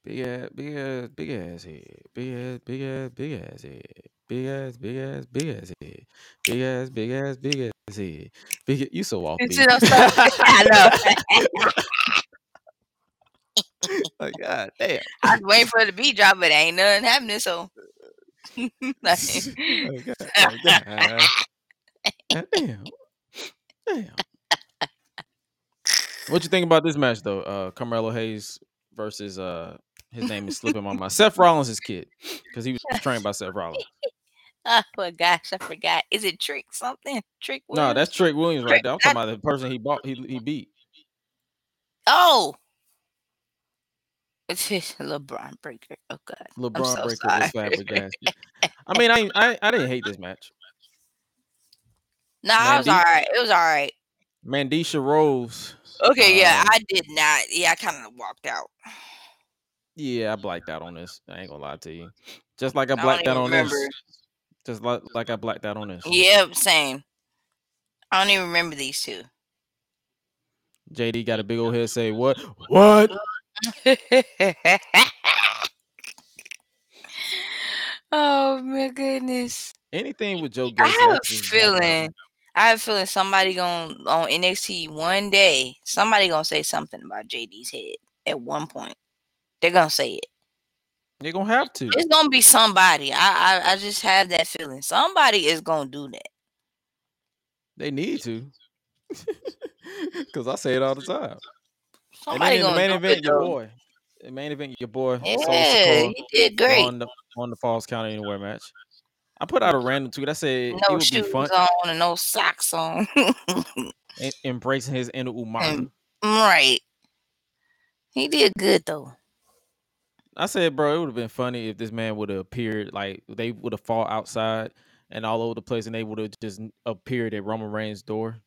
Big ass, big ass, big ass head. Big ass, big ass, big ass head. Big ass, big ass, big ass head. Big ass, big ass, big ass head. Big. You so off. You I'm saying? Know. like God damn. I was waiting for the beat drop, but ain't nothing happening. So, Like, God, like, God. Damn. Damn. What you think about this match though? Uh Carmelo Hayes versus uh his name is slipping my mind. Seth Rollins' kid. Because he was trained by Seth Rollins. Oh my gosh, I forgot. Is it Trick something? Trick? Williams? No, that's Trick Williams right Trick- there. I'm talking about the person he bought he he beat. oh. It's his LeBron breaker. Oh god. LeBron so Breaker was flabbergasted. I mean, I, I I didn't hate this match. No, I was all right. It was all right. Mandisha Rose. Okay, yeah, um, I did not. Yeah, I kind of walked out. Yeah, I blacked out on this. I ain't gonna lie to you. Just like I I blacked out on remember. this. Just like like I blacked out on this. Yep, same. I don't even remember these two. JD got a big old head. Say what? What? oh my goodness. Anything with Joe I have a that's just blacked out. feeling. I have a feeling somebody going on NXT one day. Somebody gonna say something about JD's head at one point. They're gonna say it. They're gonna have to. It's gonna be somebody. I I, I just have that feeling. Somebody is gonna do that. They need to. Cause I say it all the time. And Somebody then in the gonna main event, it. your boy. The main event, your boy. Yeah, he did great. on the on the Falls Count Anywhere match. I put out a random tweet. I said it No shoes fun on and no socks on. embracing his inner Umaga. right. He did good though. I said, bro, it would have been funny if this man would have appeared like they would have fought outside and all over the place, and they would have just appeared at Roman Reigns' door,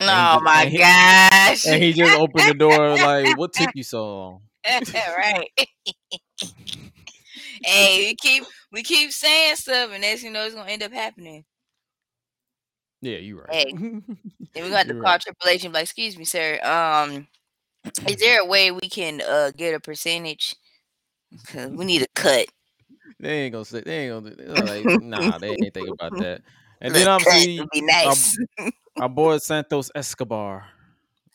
Oh just- my and he- gosh. and he just opened the door like, "What took you so long?" right. hey, we keep we keep saying stuff, and next you know it's gonna end up happening. Yeah, you're right. Hey, Then we got to You're call right. Triple H and be like, "Excuse me, sir. Um, is there a way we can uh get a percentage? 'Cause we need a cut. They ain't gonna say. They ain't gonna. do- like, nah, they ain't think about that. And then obviously, be nice. our boy Santos Escobar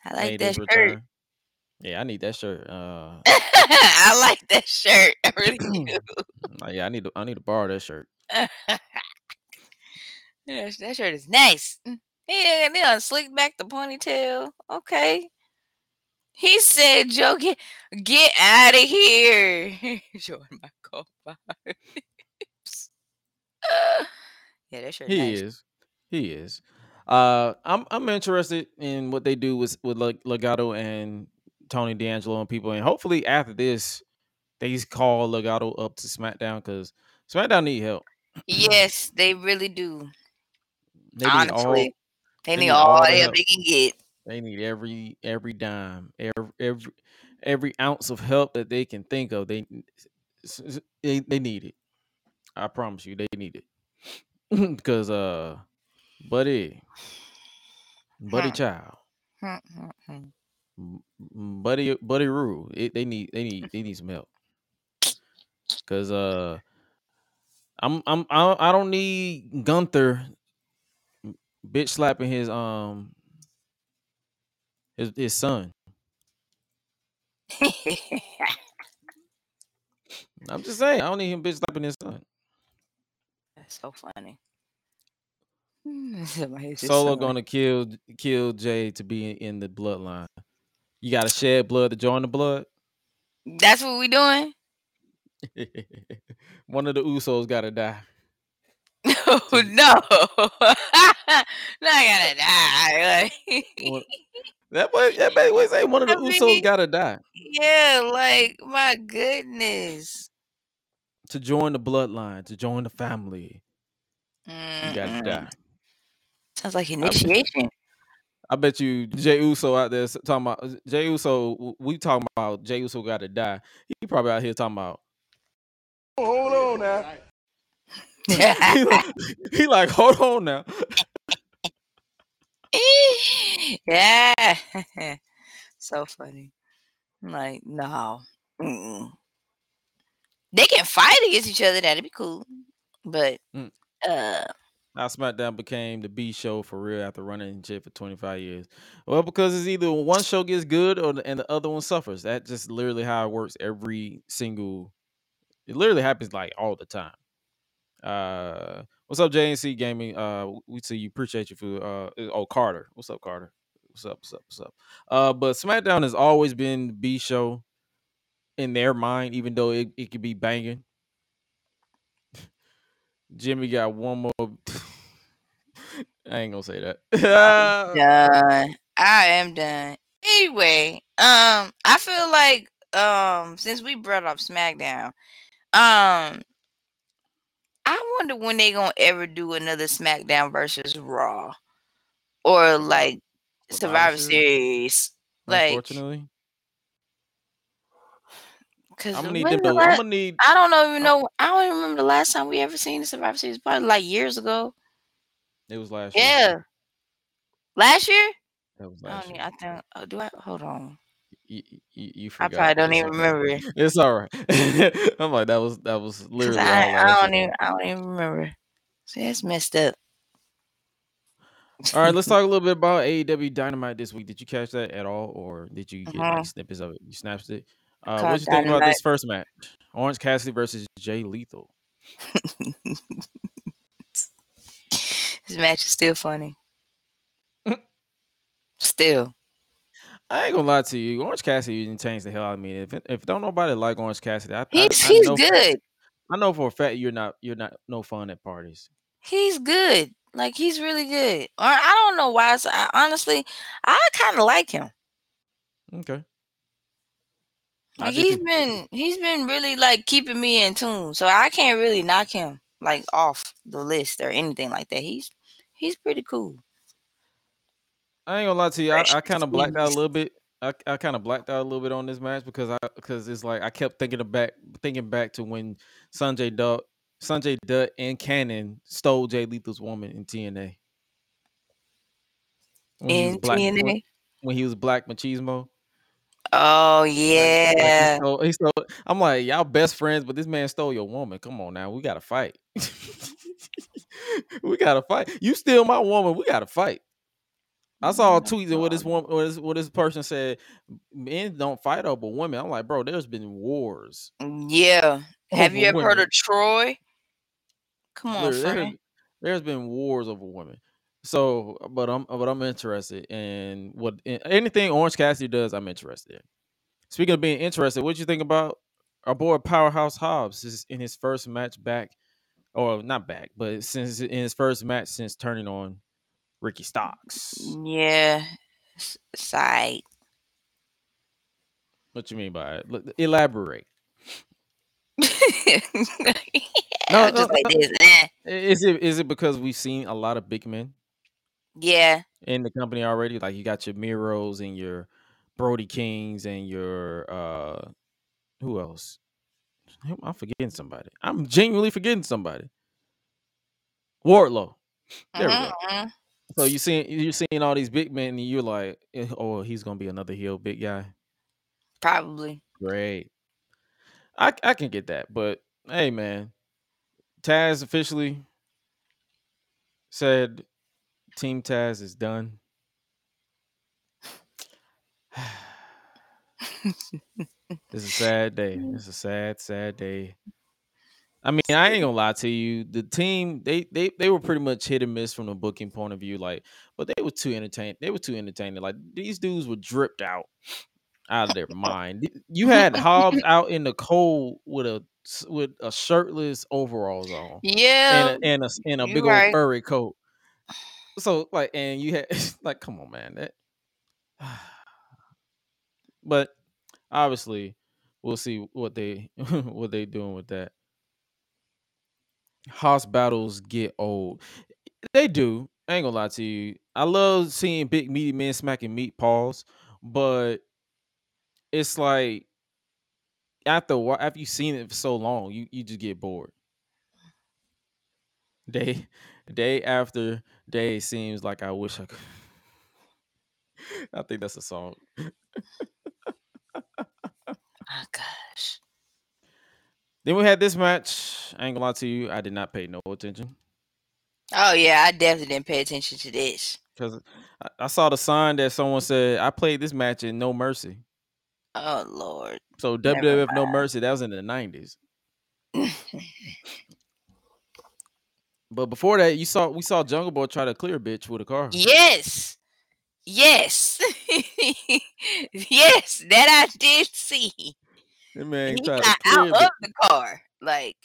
I like that shirt. return. Yeah, I need that shirt. Uh, I like that shirt. I really do. yeah, I need to. I need to borrow that shirt. Yeah, that shirt is nice. Mm, Yeah, they done slick back the ponytail. Okay. He said, Joe, get, get out of here. My car vibes. yeah, that shirt He nice. is. He is. Uh, I'm I'm interested in what they do with with Leg- Legado and Tony D'Angelo and people, and hopefully after this, they just call Legado up to SmackDown because SmackDown need help. Yes, they really do. They need Honestly, all. they, need all all the the help help. they can get. They need every every dime, every every every ounce of help that they can think of. They they, they need it. I promise you, they need it. Because uh, buddy, buddy child, buddy buddy rule. It, they need they need they need some help. Cause uh, I'm I'm I I don't need Gunther bitch slapping his um his his son. I'm just saying I don't need him bitch slapping his son. That's so funny. Solo gonna kill kill Jay to be in, the bloodline. You gotta shed blood to join the blood. That's what we doing. One of the Usos gotta die. no, no, no, I gotta die. That boy, that boy say one of the I mean, Usos gotta die yeah, like my goodness. to join the bloodline, to join the family. You gotta die. Sounds like I, initiation. I bet you Jay Uso out there talking about uh, Jay Uso. We talking about Jay Uso gotta die. He probably out here talking about. Hold on now. he, like, he like, hold on now. yeah, so funny. I'm like, no, Mm-mm. they can fight against each other. That'd be cool, but Mm. uh, How SmackDown became the B show for real after running in shit for 25 years. Well, because it's either one show gets good or the, and the other one suffers. That just literally how it works every single. It literally happens like all the time. Uh, what's up, JNC Gaming? Uh, we see you. Appreciate you for uh. Oh, Carter. What's up, Carter? What's up? What's up? What's up? Uh, but SmackDown has always been the B show in their mind, even though it, it could be banging. Jimmy got one more. I ain't gonna say that. done. I am done. Anyway, um, I feel like um, since we brought up SmackDown, um, wonder when they gonna ever do another SmackDown versus Raw, or like Survivor Survivor Series, like Unfortunately, because I'm gonna need. To, I'm gonna need. I don't know even know. I don't even remember the last time we ever seen the Survivor Series. Probably like years ago. It was last year. Yeah, last year. That was I last don't. year. e- I think. Oh, do I? Hold on. You, you, you I probably don't even remember. It's all right. I'm like that was that was literally all I, I don't even I don't even remember. See, that's messed up. All right, let's talk a little bit about AEW Dynamite this week. Did you catch that at all, or did you get Uh-huh. snippets of it? You snapped it. Uh, what you think about this first match? Orange Cassidy versus Jay Lethal. This match is still funny. still. I ain't gonna lie to you. Orange Cassidy didn't change the hell out of me. If if don't nobody like Orange Cassidy, I, I, He's I he's know for- good. I know for a fact you're not you're not no fun at parties. He's good. Like he's really good. Or I don't know why. So I, honestly, I kind of like him. Okay. I Like he's been he's been really like keeping me in tune. So I can't really knock him like off the list or anything like that. He's he's pretty cool. I ain't gonna lie to you. I, I kind of blacked out a little bit. I, I kind of blacked out a little bit on this match because I because it's like I kept thinking back thinking back to when Sonjay Dutt Sonjay Dutt and Cannon stole Jay Lethal's woman in TNA. When In black, TNA. when he was black machismo. Oh Like- like he yeah. stole- he stole- I'm like, y'all best friends, but this man stole your woman. Come on now, we gotta fight. we gotta fight. You steal my woman, we gotta fight. I saw a tweet where this woman, where this, where this person said, "Men don't fight over women." I'm like, bro, there's been wars. Mm, yeah. Have you ever heard of Troy? Come on, Literally, there, there's been wars over women. So, but I'm but I'm interested in what in anything Orange Cassidy does. I'm interested in. Speaking of being interested, what do you think about our boy Powerhouse Hobbs is in his first match back, or not back, but since in his first match since turning on Ricky Starks. Yeah. s- Side. What you mean by it? Look, Elaborate. no, No, just no, like this. eh. Is it is it because we've seen a lot of big men Yeah, in the company already? Like you got your Miros and your Brody Kings and your uh who else? I'm forgetting somebody. I'm genuinely forgetting somebody. Wardlow. There we mhm, go. So you seeing you're seeing all these big men and you're like, eh, oh, he's gonna be another heel big guy. probably. Great. I I can get that, but hey, man, Taz officially said Team Taz is done. it's a sad day. It's a sad, sad day. I mean, I ain't gonna lie to you. The team they they they were pretty much hit and miss from the booking point of view. Like, but they were too entertaining. They were too entertaining. Like these dudes were dripped out out of their mind. You had Hobbs out in the cold with a with a shirtless overalls on Yeah, and a, and a and a big right. old furry coat. So like, and you had like, come on, man. That, but obviously, we'll see what they what they doing with that. House battles get old. They do. I ain't gonna lie to you. I love seeing big meaty men smacking meat paws, but it's like after while, after you've seen it for so long, you you just get bored. Day day after day seems like I wish I could. I think that's a song. Oh gosh. Then we had this match. I ain't gonna lie to you. I did not pay no attention Oh yeah, I definitely didn't pay attention to this. because I, I saw the sign that someone said I played this match in No Mercy. Oh lord. So Never WWF No Mercy, that was in the nineties. But before that, you saw we saw Jungle Boy try to clear a bitch with a car. yes. Yes. yes, that I did see. That man he got out of the car. Like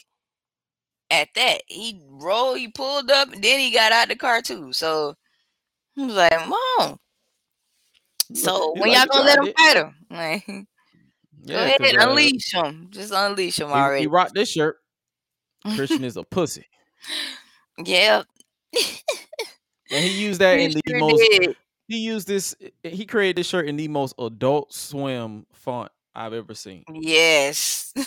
at that. He rolled, he pulled up, and then he got out the car too. So he was like, Mom. So He's when like, y'all gonna let him it." fight him? Like, go Yeah, ahead, 'cause, uh, unleash him. Just unleash him he, already. he rocked this shirt. Christian is a pussy, yeah. and he used that He in the sure most. did. He used this. He created this shirt in the most Adult Swim font I've ever seen. Yes.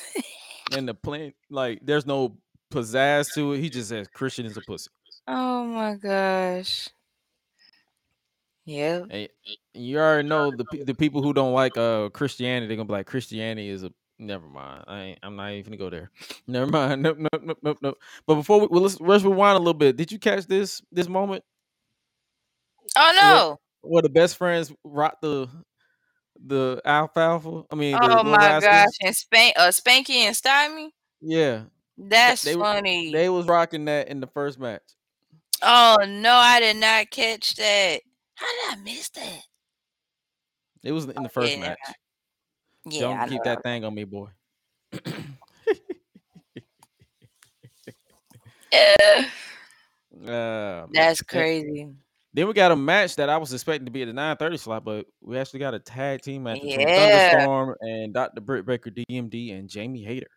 And the plain like, there's no pizzazz to it. He just says Christian is a pussy. oh my gosh. Yeah. And you already know the the people who don't like uh Christianity, they're gonna be like Christianity is a never mind. I ain't, I'm not even gonna go there. Never mind. Nope, nope, nope, nope, nope. But before we well, let's let's rewind a little bit. Did you catch this this moment Oh no. where the best friends rock the the alfalfa? I mean, Oh my gosh. And spank uh Spanky and Stymie? Yeah, That's they funny. they was rocking that in the first match. oh no, I did not catch that. How did I miss that? It was in the first yeah, match. Yeah, Don't I keep that thing on me, boy. Yeah, Uh, That's crazy. Then we got a match that I was expecting to be at the 9:30 slot, but we actually got a tag team match between Yeah. Thunderstorm and Dr. Britt Baker, DMD, and Jamie Hayter.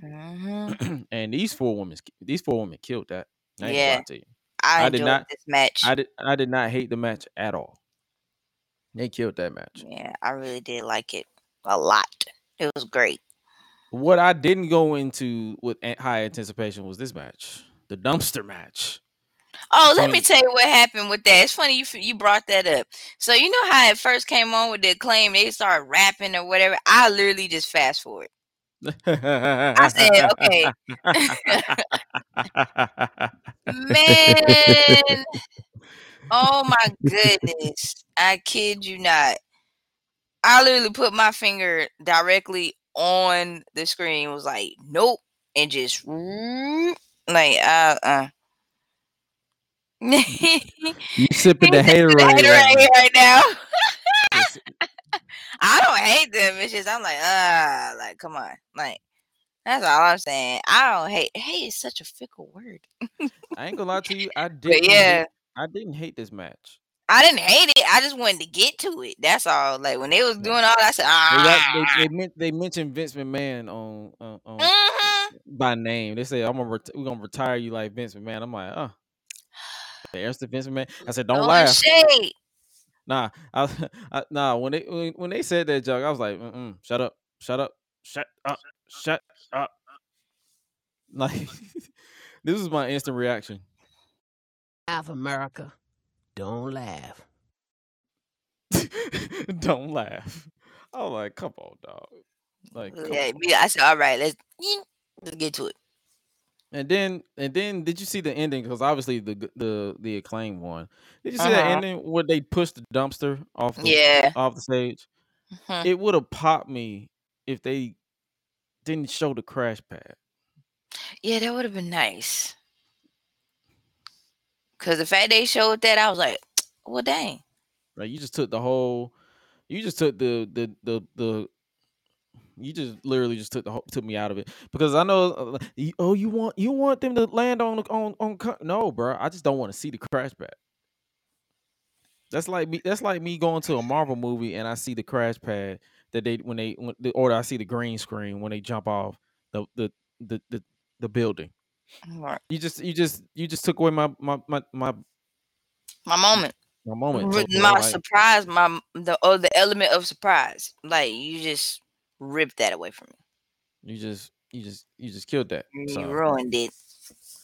hmm and these four women, these four women killed that. I Yeah. to you. I, I did not- this match. I did, I did not hate the match at all. They killed that match. yeah, I really did like it a lot. It was great. What I didn't go into with high anticipation was this match, the dumpster match. Oh, let me tell you what happened with that. It's funny you you brought that up. So you know how it first came on with the claim they started rapping or whatever. I literally just fast forward. I said, okay. Man, oh my goodness! I kid you not. I literally put my finger directly on the screen. Was like, nope, and just like, uh, uh. you sipping the hater right, right right, now. I don't hate them. It's just I'm like, ah, like come on, like that's all I'm saying. I don't hate. Hate is such a fickle word. I ain't gonna lie to you. I didn't. yeah, hate, I didn't hate this match. I didn't hate it. I just wanted to get to it. That's all. Like when they was doing all that, I said, They, ah. got, they, they, they mentioned Vince McMahon on on, on Mhm. by name. They say I'm gonna ret- we're gonna retire you like Vince McMahon. I'm like, oh, there's the Vince McMahon. I said, don't Throwing laugh. shade. Nah, I, I nah. When they when, when they said that joke, I was like, Mm-mm, shut up, shut up, shut up, shut up. Like this is my instant reaction. Laugh, America. Don't laugh. don't laugh. I was like, come on, dog. Like, come Yeah, on. me- I said, all right, let's let's get to it. And then and then did you see the ending? Because obviously the the the acclaim one. Did you see that Uh-huh. ending where they pushed the dumpster off the Yeah. off the stage? Mhm. It would have popped me if they didn't show the crash pad. Yeah, that would have been nice. Cause the fact they showed that, I was like, well, dang. Right? You just took the whole. You just took the the the the. You just literally just took the whole, took me out of it because I know. uh, Oh, you want you want them to land on the- on on no, bro. I just don't want to see the crash pad. That's like me. That's like me going to a Marvel movie and I see the crash pad that they when they when, the- or I see the green screen when they jump off the the the the, the building. Right. You just you just you just took away my my my my, My moment. my moment. My like- surprise, my the or the element of surprise. Like you just ripped that away from me. You just you just you just killed that. You ruined it.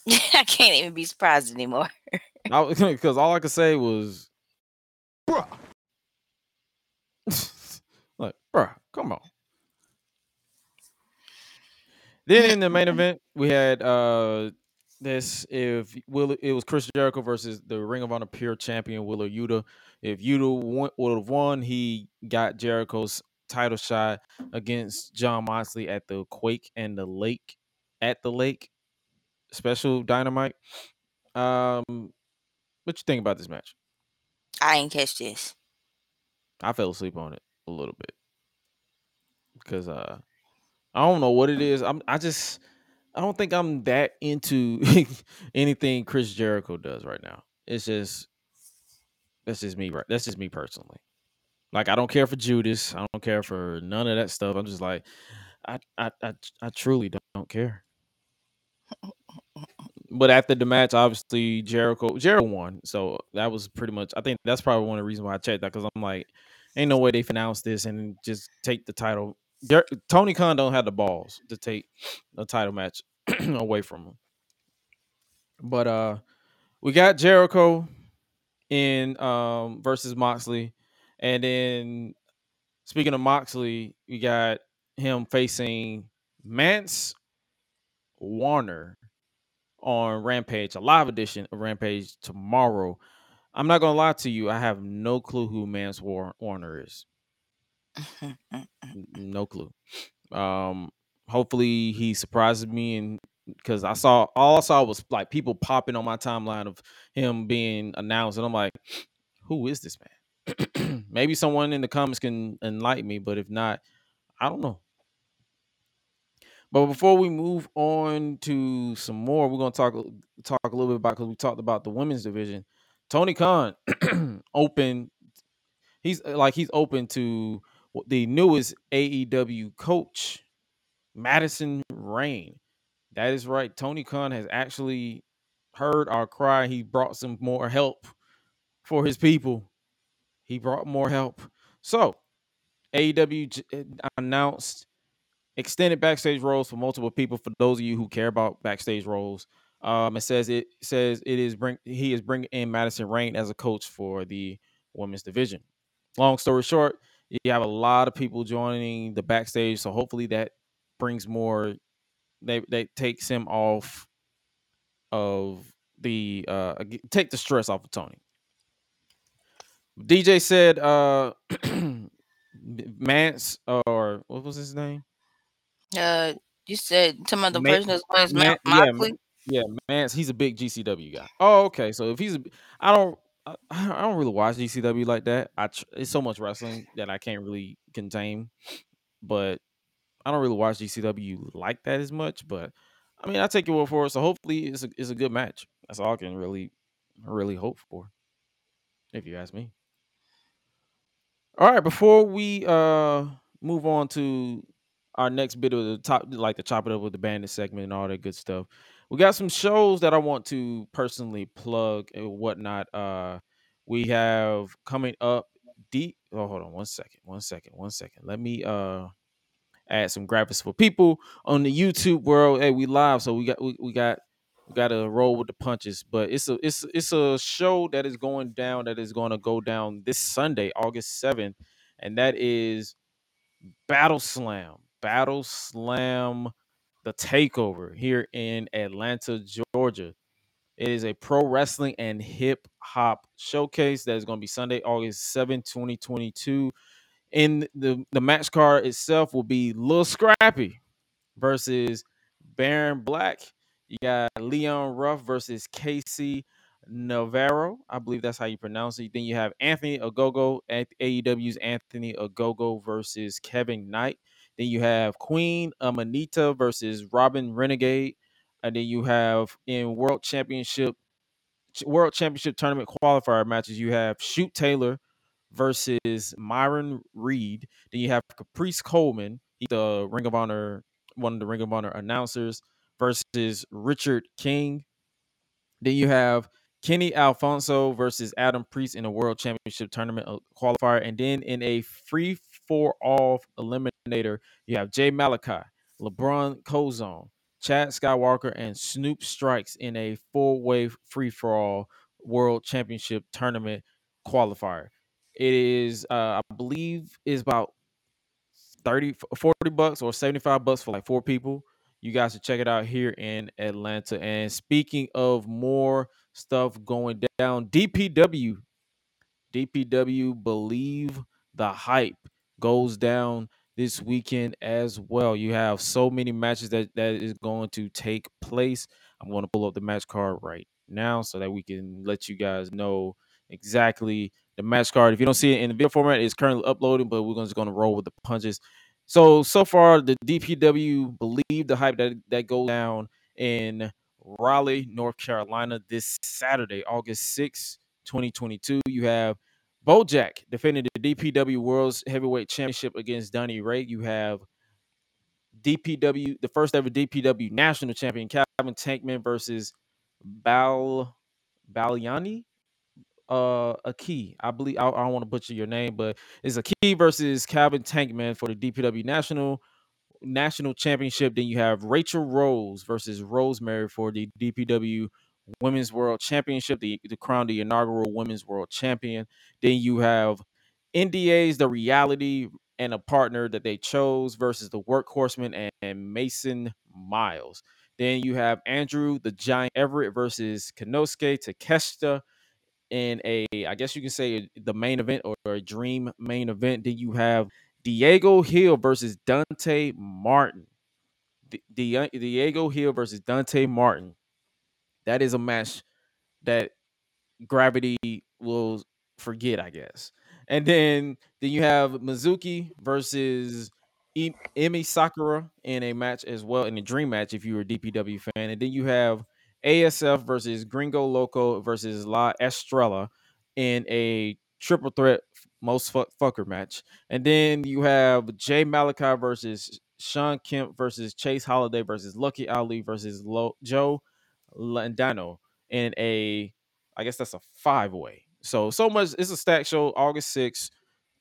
I can't even be surprised anymore. because all I could say was, Bruh. like, bruh, come on. Then in the main event, we had uh this if Will it was Chris Jericho versus the Ring of Honor Pure Champion Wheeler Yuta. If Yuta won, would have won, he got Jericho's title shot against Jon Moxley at the Quake and the Lake at the Lake special Dynamite. Um, what you think about this match? I ain't catch this. I fell asleep on it a little bit because uh I don't know what it is. I'm I just I don't think I'm that into anything Chris Jericho does right now. It's just that's just me right. That's just me personally. Like I don't care for Judas. I don't care for none of that stuff. I'm just like I I I, I truly don't care. But after the match, obviously Jericho Jericho won, so that was pretty much. I think that's probably one of the reasons why I checked that because I'm like, ain't no way they announce this and just take the title. Jer- Tony Khan don't have the balls to take a title match away from him. But uh, we got Jericho in um versus Moxley, and then speaking of Moxley, we got him facing Mance Warner on Rampage, a live edition of Rampage tomorrow. I'm not gonna lie to you, I have no clue who Mance War- Warner is. No clue. Um, hopefully he surprises me and because I saw all I saw was like people popping on my timeline of him being announced, and I'm like, who is this man? Maybe someone in the comments can enlighten me, but if not, I don't know. But before we move on to some more, we're gonna talk talk a little bit about because we talked about the women's division. Tony Khan open. He's like he's open to the newest AEW coach, Madison Rayne. That is right. Tony Khan has actually heard our cry. He brought some more help for his people. He brought more help. So AEW uh, announced extended backstage roles for multiple people. For those of you who care about backstage roles, um, it says it says it is bring he is bringing in Madison Rayne as a coach for the women's division. Long story short, you have a lot of people joining the backstage, so hopefully that brings more. They they takes him off of the uh take the stress off of Tony. DJ said uh Mance or what was his name? Uh, you said some of the person that's going is Ma- Ma- yeah, Yeah, Mance, he's a big GCW guy. Oh, okay. So if he's, a, I don't, I, I don't really watch GCW like that. I tr- it's so much wrestling that I can't really contain. But I don't really watch GCW like that as much. But I mean, I take your word for it. So hopefully, it's a it's a good match. That's all I can really really hope for. if you ask me. All right, before we uh move on to our next bit of the top, like the chop it up with the bandit segment and all that good stuff, we got some shows that I want to personally plug and whatnot. Uh, we have coming up deep. Oh, hold on one second, one second, one second. Let me uh add some graphics for people on the YouTube world. Hey, we live, so we got we, we got we got to roll with the punches. But it's a it's it's a show that is going down that is going to go down this Sunday, August seventh, and that is Battle Slam. Battle Slam, the Takeover here in Atlanta, Georgia. It is a pro wrestling and hip hop showcase that is going to be Sunday, August 7, 2022. And the, the match card itself will be Lil Scrappy versus Baron Black. You got Leon Ruff versus Casey Navarro. I believe that's how you pronounce it. Then you have Anthony Ogogo at AEW's Anthony Ogogo versus Kevin Knight. Then you have Queen Aminata versus Robin Renegade. And then you have in World Championship World Championship Tournament qualifier matches, you have Shoot Taylor versus Myron Reed. Then you have Caprice Coleman, the Ring of Honor, one of the Ring of Honor announcers, versus Richard King. Then you have Kenny Alfonso versus Adam Priest in a World Championship Tournament qualifier. And then in a free for all eliminator, you have Jay Malachi, LeBron Cozone, Chad Skywalker, and Snoop Strikes in a four way free for all World Championship Tournament qualifier. It is, uh, I believe, is about 30, 40 bucks or 75 bucks for like four people. You guys should check it out here in Atlanta. And speaking of more stuff going down, DPW, DPW believe the hype goes down this weekend as well. You have so many matches that that is going to take place. I'm going to pull up the match card right now so that we can let you guys know exactly the match card. If you don't see it in the video format, it's currently uploading, but we're just going to roll with the punches. So so far, the DPW believe the hype that that goes down in Raleigh, North Carolina, this Saturday, August 6, 2022. You have Bojack defending the DPW World's Heavyweight Championship against Donnie Ray. You have DPW, the first ever DPW National Champion, Calvin Tankman versus Bal Baliani. Uh, a key. I believe I, I don't want to butcher your name, but it's a key versus Calvin Tankman for the DPW National National Championship. Then you have Rachel Rose versus Rosemary for the DPW Women's World Championship, the, the crown the inaugural Women's World Champion. Then you have NDA's the reality and a partner that they chose versus the workhorseman and, and Mason Miles. Then you have Andrew the Giant Everett versus Konosuke Takeshita in a, I guess you can say the main event or, a dream main event. Then you have Diego Hill versus Dante Martin. Di- Diego Hill versus Dante Martin. That is a match that gravity will forget, I guess. And then then you have Mizuki versus Emi Sakura in a match as well in a dream match if you're a DPW fan. And then you have ASF versus Gringo Loco versus La Estrella in a triple threat most fuck, fucker match. And then you have Jay Malachi versus Sean Kemp versus Chase Holiday versus Lucky Ali versus Lo- Joe Landano in a, I guess that's a five way. So, so much. It's a stack show, August 6th,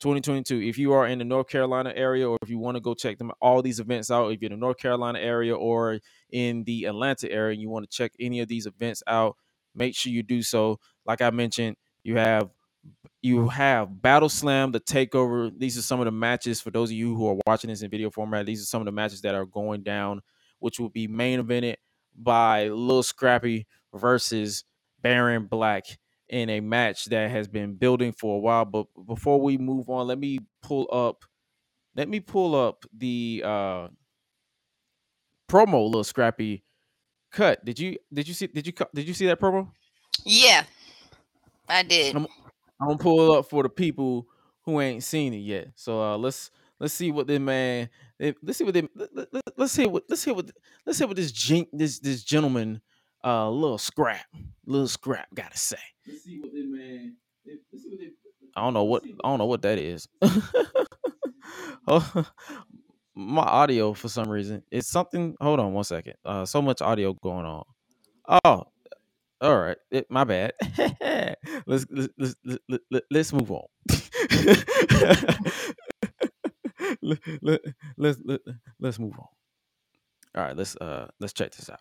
2022. If you are in the North Carolina area or if you want to go check them all these events out, if you're in the North Carolina area or in the Atlanta area and you want to check any of these events out, make sure you do so. Like I mentioned, you have you have Battle Slam, the Takeover. These are some of the matches for those of you who are watching this in video format. These are some of the matches that are going down, which will be main evented by Lil Scrappy versus Baron Black in a match that has been building for a while. But before we move on, let me pull up. Let me pull up the uh promo little Scrappy cut. Did you did you see did you did you see that promo? Yeah, I did. I'm, I'm gonna pull it up for the people who ain't seen it yet. So uh let's let's see what this man let's see what they let, let, let's see what let's see what let's see what this gen, this this gentleman uh little scrap little scrap gotta say. Let's see what this man let's I don't know what I don't know what that is. oh, my audio for some reason it's something. Hold on one second. Uh, so much audio going on. Oh, all right. It, my bad. let's let's let's let's, let, let's move on. let, let, let's let, let's move on. All right, let's uh let's check this out.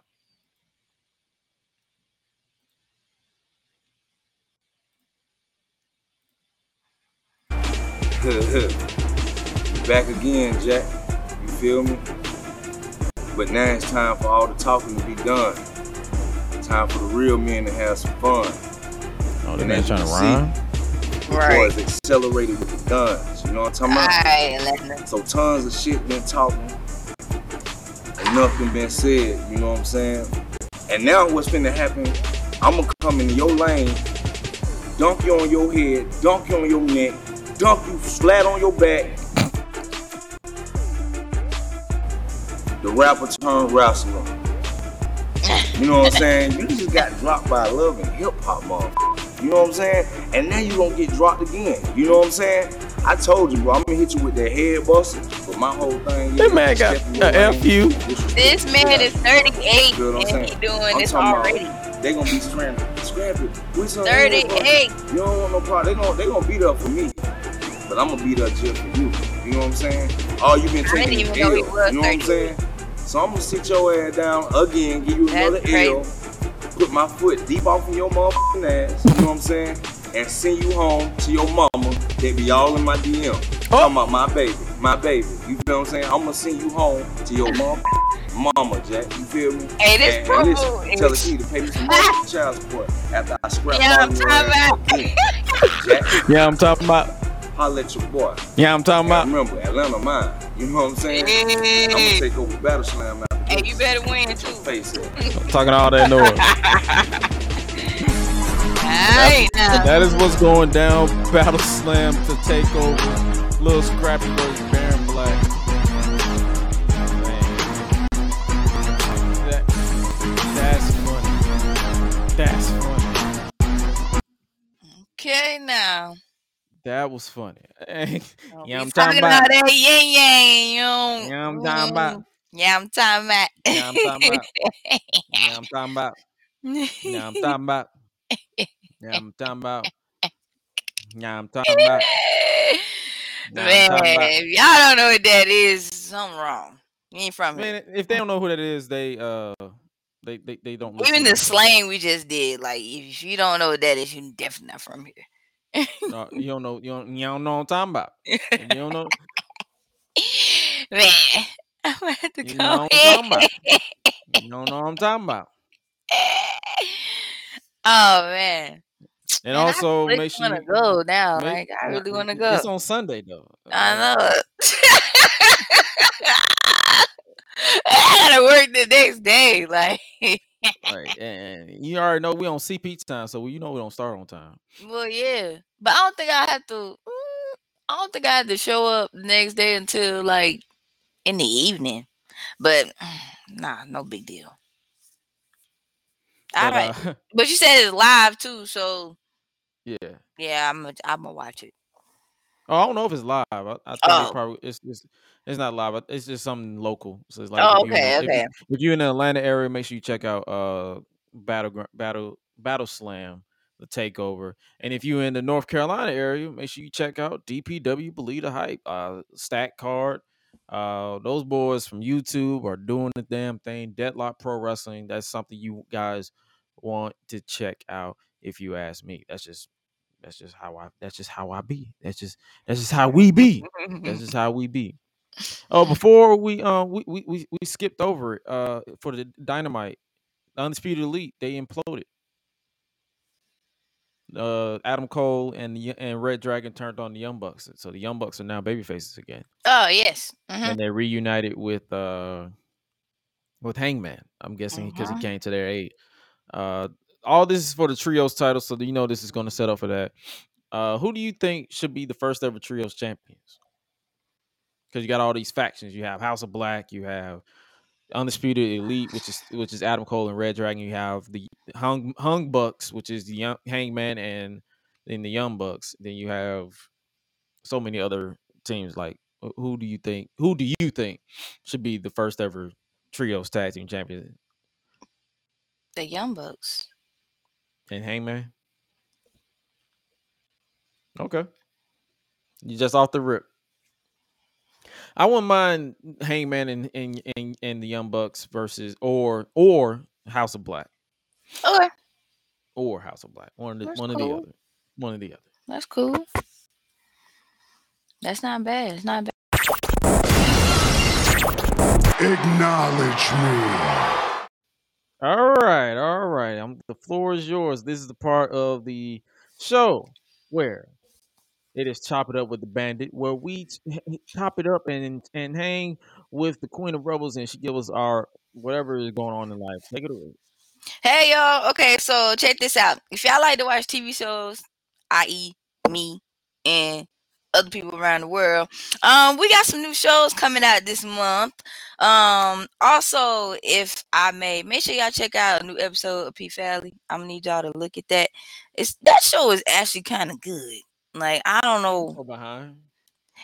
Back again, Jack. You feel me? But now it's time for all the talking to be done. Time for the real men to have some fun. Oh, the And man trying to rhyme. The Right. boys accelerated with the guns. You know what I'm talking about? Alright, Atlanta. So tons of shit been talking. Enough been been said, you know what I'm saying? And now what's gonna happen, I'ma come in your lane, dunk you on your head, dunk you on your neck, dunk you flat on your back. The rapper turned wrestler. You know what I'm saying? You just got dropped by love and hip hop, motherfucker. You know what I'm saying? And now you gonna get dropped again. You know what I'm saying? I told you, bro, I'm gonna hit you with that head buster. But my whole thing is That man got step in a your F you. This man shit is out of you. 38 what I'm and he saying? doing I'm this talking about already. They gonna be scrambling. Scrap it. We some head 38. buster. You don't want no problem. They gonna they gonna beat up for me. But I'm gonna beat up just for you. You know what I'm saying? All you been I didn't taking is even know he was You know what I'm saying? So I'm gonna sit your ass down again, give you That's another crazy. L, put my foot deep off in your motherfucking ass, you know what I'm saying? And send you home to your mama. They be all in my DM. Oh. Talking about my baby, my baby. You feel what I'm saying? I'm gonna send you home to your mom, mama, Jack. You feel me? Hey, this and, promo and listen, tell the kid to pay me some motherfucking child support after I scrap Yeah, all I'm your talking ass about. Jack, Yeah, I'm talking about. Holla at your boy. Yeah, I'm talking about. remember, Atlanta mine. You know what I'm saying? I'm gonna take over Battle Slam after hey, you better win too. Face it. I'm talking all that noise. Alright. That is what's going down. Battle Slam to take over. Little Scrappy versus Baron Black. Man. That, that's funny. That's funny. Okay now. That was funny. Yeah, I'm talking about- about that yang. Yeah, I'm talking about. Yeah, I'm talking about. Yeah, I'm talking about. Yeah, I'm talking about. Yeah, I'm talking about. Yeah, I'm talking about. Yeah, I'm talking about. Yeah, I'm talking Man, if y'all don't know what that is, something wrong. You ain't from here. If they don't know who that is, they uh, they they, they don't. Even the slang we just did, like if you don't know what that is, you definitely not from here. Uh, you don't know. You don't. You don't know what I'm talking about. You don't know. Man, I'm gonna have to You go know what I'm talking about. You don't know what I'm talking about. oh man. And Man, I also really make sure you go now. make- Like I really want to go. It's on Sunday though. Uh, I know. I gotta work the next day. Like, Right, and you already know we on CP time, so you know we don't start on time. well, yeah, but I don't think I have to. mm, I don't think I have to show up the next day until like in the evening. But nah, no big deal. All But, right, uh, but you said it's live too, so yeah. yeah, I'm gonna I'm gonna watch it. Oh, I don't know if it's live. I, I think Oh. it probably it's, it's it's not live. It's just something local. So it's like Oh, if okay, if you- okay. If you're in the Atlanta area, make sure you check out uh Battle Battle Battle Slam, the Takeover. And if you're in the North Carolina area, make sure you check out DPW Believe the Hype, uh Stack Card. Uh, those boys from YouTube are doing the damn thing. Deadlock Pro Wrestling. That's something you guys want to check out. If you ask me, that's just that's just how I that's just how I be. That's just that's just how we be. That's just how we be. Oh, before we uh we we we, we skipped over it uh for the dynamite, the undisputed elite they imploded. Uh, Adam Cole and the and Red Dragon turned on the Young Bucks, so the Young Bucks are now baby faces again, oh yes. hmm and they reunited with uh with Hangman. I'm guessing because Mhm. he came to their aid. Uh, all this is for the trios title, so you know this is going to set up for that. Uh, who do you think should be the first ever trios champions? Because you got all these factions. You have House of Black. You have Undisputed Elite, which is which is Adam Cole and Red Dragon. You have the Hung Hung Bucks, which is the young, Hangman and then the Young Bucks, then you have so many other teams. Like, who do you think? Who do you think should be the first ever trios tag team champion? The Young Bucks. And Hangman. Okay, you just off the rip. I wouldn't mind Hangman and and and, and the Young Bucks versus or or House of Black Okay, or House of Black. One of the That's one of the other. One of the other. that's cool. That's not bad. It's not bad. Acknowledge me. All right, all right. I'm, the floor is yours. This is the part of the show where it is chop it up with the bandit, where we chop it up and and hang with the Queen of Rebels, and she give us our whatever is going on in life. Take it away. Hey y'all. Okay, so check this out. If y'all like to watch TV shows, i.e., me and other people around the world, um, we got some new shows coming out this month. Um, also, if I may, make sure y'all check out a new episode of P Valley. I'm gonna need y'all to look at that. It's that show is actually kind of good. Like I don't know, Go behind.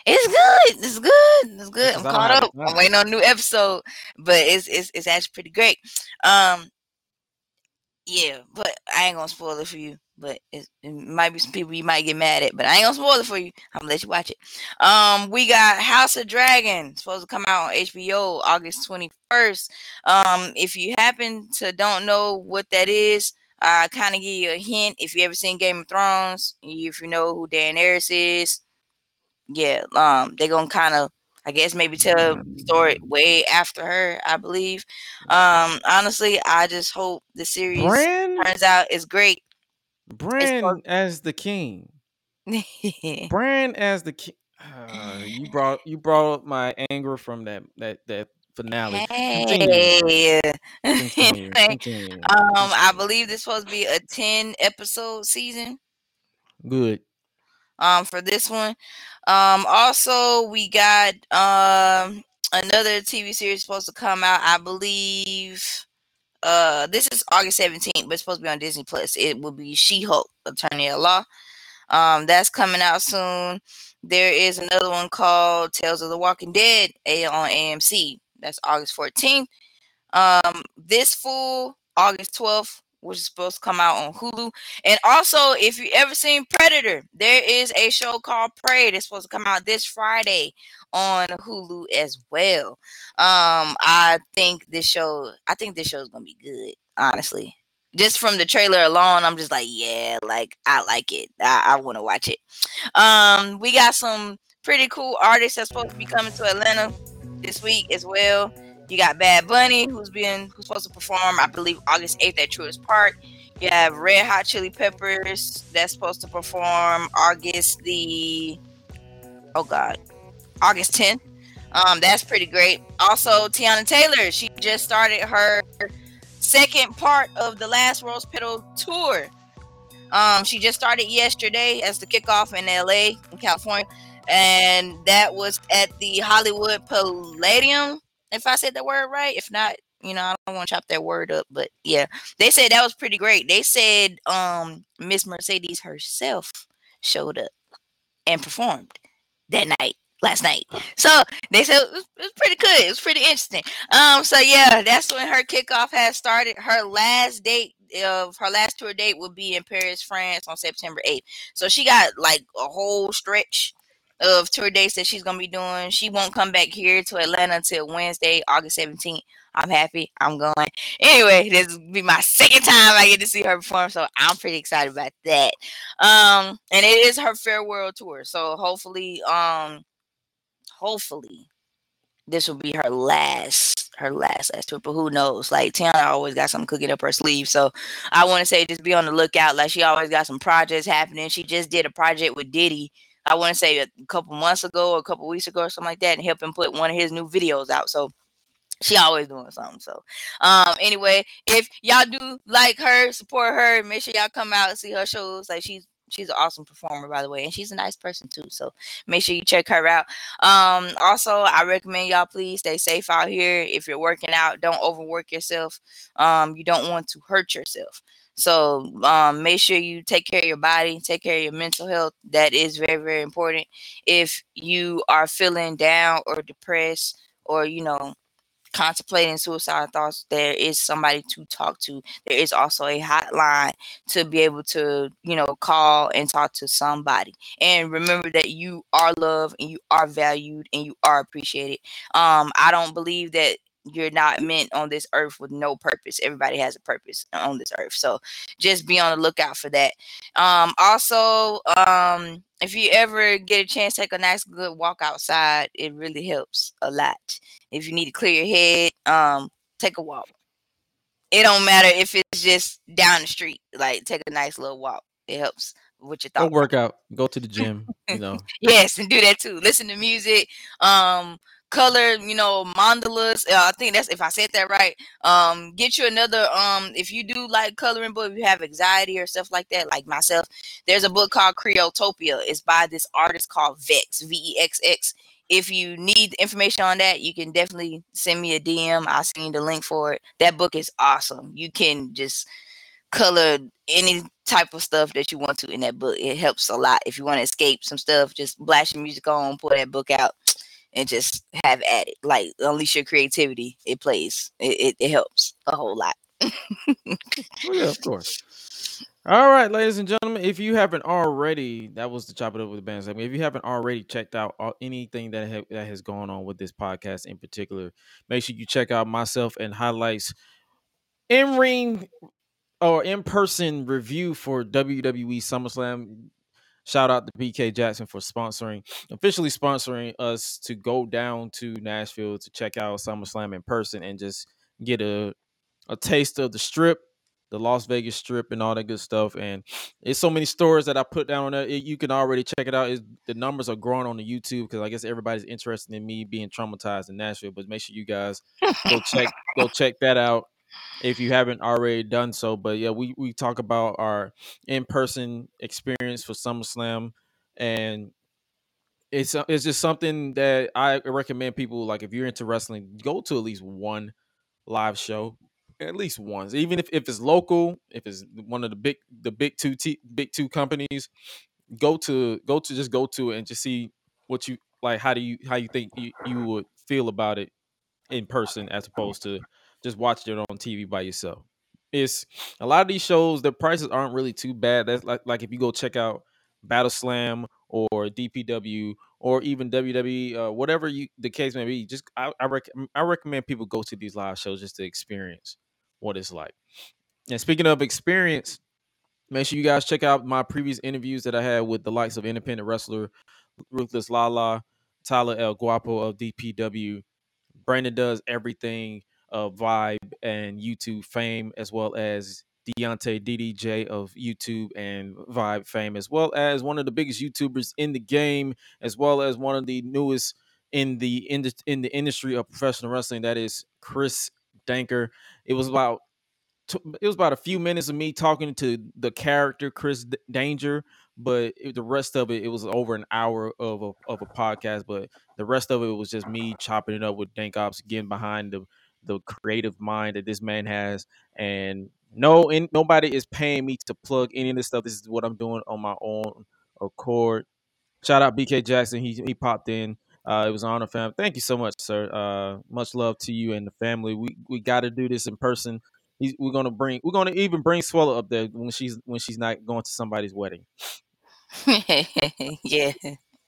it's good. It's good. It's good. I'm 'cause I don't caught up. I'm waiting on a new episode, but it's it's it's actually pretty great. Um, yeah, but I ain't gonna spoil it for you. But it, it might be some people you might get mad at, but I ain't gonna spoil it for you. I'm gonna let you watch it. Um, we got House of Dragon supposed to come out on HBO August 21st. Um, if you happen to don't know what that is, I kind of give you a hint. If you ever seen Game of Thrones, if you know who Daenerys is, yeah, um, they're gonna kind of, I guess, maybe tell a story way after her. I believe. Um, honestly, I just hope the series Bran, turns out is great. Bran as the king. Bran as the king. Uh, you brought you brought up my anger from that that that finale. Hey. Continue. Anyway, Continue. um, I believe this supposed to be a 10 episode season. Good. um for this one. Um also we got um another TV series supposed to come out, I believe. Uh this is August 17th, but it's supposed to be on Disney Plus. It will be She-Hulk, Attorney at Law. Um that's coming out soon. There is another one called Tales of the Walking Dead A on AMC. That's August 14th. Um This Fool August 12th, which is supposed to come out on Hulu. And also, if you ever seen Predator, there is a show called Prey that's supposed to come out this Friday on Hulu as well. Um, I think this show, I think this show is gonna be good, honestly. Just from the trailer alone, I'm just like, yeah, like I like it. I, I want to watch it. Um, we got some pretty cool artists that's supposed to be coming to Atlanta this week as well. You got Bad Bunny, who's been who's supposed to perform, I believe, August 8th at Truist Park. You have Red Hot Chili Peppers that's supposed to perform August the oh god, August 10th. Um, that's pretty great. Also, Teyana Taylor, she just started her second part of the Last Rose Petal tour. Um, she just started yesterday as the kickoff in LA, in California, and that was at the Hollywood Palladium. If I said the word right, if not, you know, I don't want to chop that word up, but yeah, they said that was pretty great. They said um Miss Mercedes herself showed up and performed that night, last night. So they said it was, it was pretty good. It was pretty interesting. Um, so yeah, that's when her kickoff has started. Her last date of her last tour date will be in Paris, France on September 8th. So she got like a whole stretch of tour dates that she's gonna be doing. She won't come back here to Atlanta until Wednesday, August 17th. I'm happy. I'm going. Anyway, this will be my second time I get to see her perform, so I'm pretty excited about that. Um, and it is her farewell tour, so hopefully, um, hopefully, this will be her last, her last last tour. But who knows? Like Teyana always got something cooking up her sleeve, so I want to say just be on the lookout. Like she always got some projects happening. She just did a project with Diddy. I want to say a couple months ago or a couple weeks ago or something like that, and help him put one of his new videos out. So she always doing something. So, um, anyway, if y'all do like her, support her, make sure y'all come out and see her shows. Like she's she's an awesome performer, by the way, and she's a nice person too. So make sure you check her out. Um, also, I recommend y'all please stay safe out here. If you're working out, don't overwork yourself. Um, you don't want to hurt yourself. So um, make sure you take care of your body, take care of your mental health. That is very, very important. If you are feeling down or depressed, or you know, contemplating suicide thoughts, there is somebody to talk to. There is also a hotline to be able to, you know, call and talk to somebody. And remember that you are loved and you are valued and you are appreciated. Um, I don't believe that you're not meant on this earth with no purpose. Everybody has a purpose on this earth. So just be on the lookout for that. Um, also, um, if you ever get a chance, take a nice good walk outside. It really helps a lot. If you need to clear your head, um, take a walk. It don't matter if it's just down the street. Like take a nice little walk. It helps with your thoughts. Go work out. Go to the gym. You know. yes, and do that too. Listen to music. Um, color, you know, mandalas. Uh, I think that's if I said that right. Um, get you another. Um, if you do like coloring book, if you have anxiety or stuff like that, like myself, there's a book called Creotopia. It's by this artist called Vex V E X X. If you need information on that, you can definitely send me a DM. I'll send you the link for it. That book is awesome. You can just color any type of stuff that you want to in that book. It helps a lot. If you want to escape some stuff, just blast your music on, pull that book out, and just have at it. Like unleash your creativity. It plays. It, it, it helps a whole lot. Oh, yeah, of course. All right, ladies and gentlemen, if you haven't already, that was the chop it up with the band segment. If you haven't already checked out anything that ha- that has gone on with this podcast in particular, make sure you check out myself and highlights in ring or in person review for WWE SummerSlam. Shout out to BK Jackson for sponsoring, officially sponsoring us to go down to Nashville to check out SummerSlam in person and just get a a taste of the strip, the Las Vegas strip, and all that good stuff. And it's so many stores that I put down on there. It- you can already check it out. It's, the numbers are growing on the YouTube because I guess everybody's interested in me being traumatized in Nashville. But make sure you guys go check go check that out if you haven't already done so. But yeah, we we talk about our in person experience for SummerSlam, and it's uh, it's just something that I recommend people like if you're into wrestling, go to at least one live show at least once, even if, if it's local, if it's one of the big the big two t- big two companies, go to go to just go to it and just see what you like. How do you how you think you, you would feel about it in person as opposed to just watching it on TV by yourself. It's a lot of these shows. The prices aren't really too bad. That's like like if you go check out Battle Slam or DPW or even WWE, uh, whatever you the case may be. Just I I, rec- I recommend people go to these live shows just to experience what it's like. And speaking of experience, make sure you guys check out my previous interviews that I had with the likes of independent wrestler Ruthless Lala, Tyler El Guapo of DPW. Brandon does everything Vibe and YouTube fame, as well as Deontay DDJ of YouTube and Vibe fame, as well as one of the biggest YouTubers in the game, as well as one of the newest in the in the, in the industry of professional wrestling. That is Chris Danker. It was about it was about a few minutes of me talking to the character Chris Danger, but it, the rest of it it was over an hour of a of a podcast. But the rest of it was just me chopping it up with Dank Ops, getting behind the the creative mind that this man has, and no, and nobody is paying me to plug any of this stuff. This is what I'm doing on my own accord. Shout out BK Jackson. He he popped in. Uh, it was an honor, fam. Thank you so much, sir. Uh, much love to you and the family. We we got to do this in person. He's, we're gonna bring. We're gonna even bring Suela up there when she's when she's not going to somebody's wedding. yeah.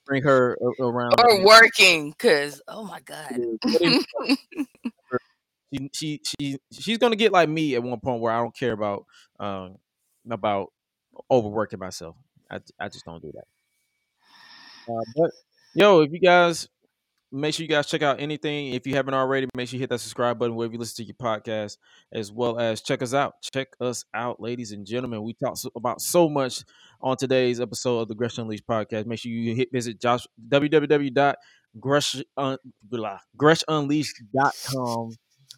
Bring her around. Or working, cause oh my god. she she she she's gonna get like me at one point where I don't care about um about overworking myself. I I just don't do that. Uh, but yo, if you guys make sure you guys check out anything. If you haven't already, make sure you hit that subscribe button wherever you listen to your podcast, as well as check us out. Check us out, ladies and gentlemen. We talked about so much on today's episode of the Gresh Unleashed podcast. Make sure you hit visit Josh www.gresh un, blah, greshunleashed.com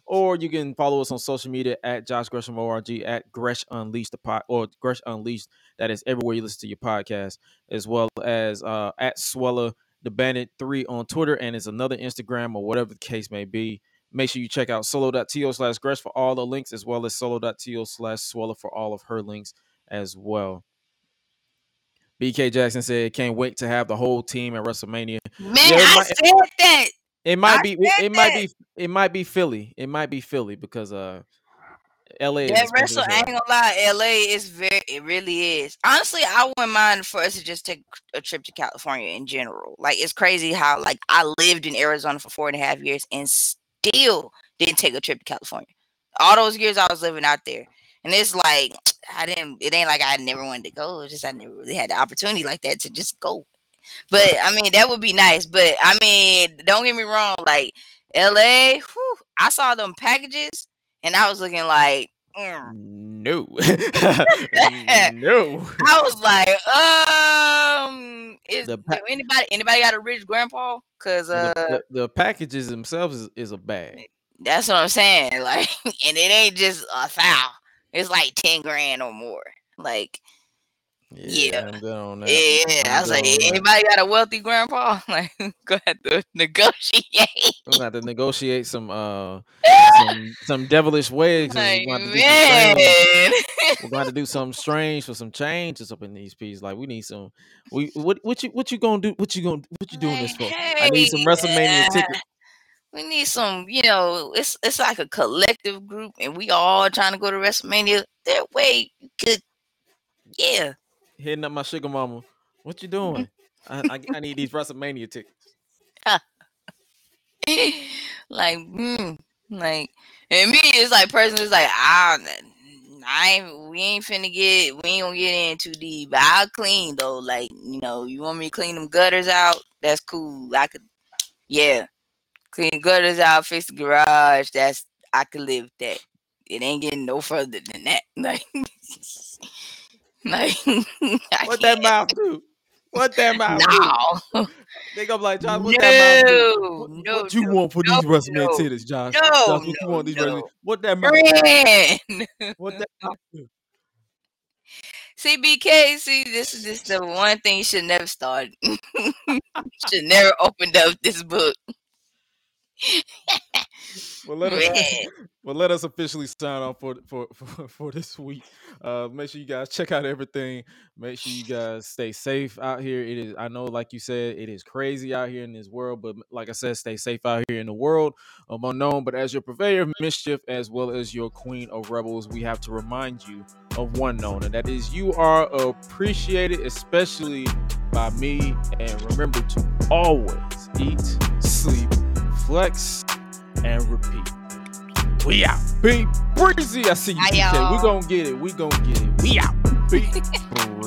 or you can follow us on social media at Josh Gresham ORG at Gresh Unleashed the pod or Gresh Unleashed. That is everywhere you listen to your podcast, as well as uh, at Suela the Bandit Three on Twitter, and it's another Instagram or whatever the case may be. Make sure you check out solo.to slash Gresh for all the links, as well as solo.to slash Suela for all of her links as well. BK Jackson said, "Can't wait to have the whole team at WrestleMania." Man, Yeah, I might- said that. It might I be. said It might be. It might be Philly. It might be Philly because uh, L.A. wrestle, I ain't gonna lie, LA is very, it really is. Honestly, I wouldn't mind for us to just take a trip to California in general. Like, it's crazy how, like, I lived in Arizona for four and a half years and still didn't take a trip to California. All those years I was living out there. And it's like, I didn't, it ain't like I never wanted to go. It's just I never really had the opportunity like that to just go. But I mean, that would be nice. But I mean, don't get me wrong, like, LA, whew, I saw them packages and I was looking like, mm. No, no. I was like, um, is pa- anybody anybody got a rich grandpa? Cause The, uh, the, the packages themselves is, is a bag. that's what I'm saying. Like, and it ain't just a foul. It's like ten grand or more. Like, Yeah. I'm that. yeah. I I'm was like, anybody got a wealthy grandpa? Like, go ahead to negotiate. We're gonna have to negotiate some uh some some devilish. 'cause like, We're gonna, do some man. we're gonna have to do something strange for some changes up in these pieces. Like we need some. We what what you what you gonna do? What you gonna what you doing this for? I need some WrestleMania uh, tickets. We need some, you know, it's it's like a collective group, and we all trying to go to WrestleMania. That way, you could, yeah. Hitting up my sugar mama. What you doing? I, I I need these WrestleMania tickets. like, mm, like, and me, it's like personally, it's like, I, I we ain't finna get, we ain't gonna get in too deep. But I'll clean though. Like, you know, you want me to clean them gutters out? That's cool. I could, yeah, clean gutters out, fix the garage. That's I could live that. It ain't getting no further than that. Like, like, What that mouth do? What that mouth do? No, They gonna be like, Josh, what that mouth do? no, What, no, what you no, want for no, these WrestleMania no, titties, Josh? no, Josh, what you want these no. What that mouth? Friend. What that mouth do? CBK, see, this is just the one thing you should never start. should never opened up this book. Well, let us well let us officially sign off for for for, for this week. Uh, make sure you guys check out everything. Make sure you guys stay safe out here. It is I know, like you said, it is crazy out here in this world, but like I said, stay safe out here in the world of unknown. But as your purveyor of mischief, as well as your queen of rebels, we have to remind you of one known, and that is you are appreciated, especially by me. And remember to always eat, sleep, flex, and repeat. We out. Be breezy. I see you, Bye, DK. We y'all. gonna get it. We gonna get it. We out. Be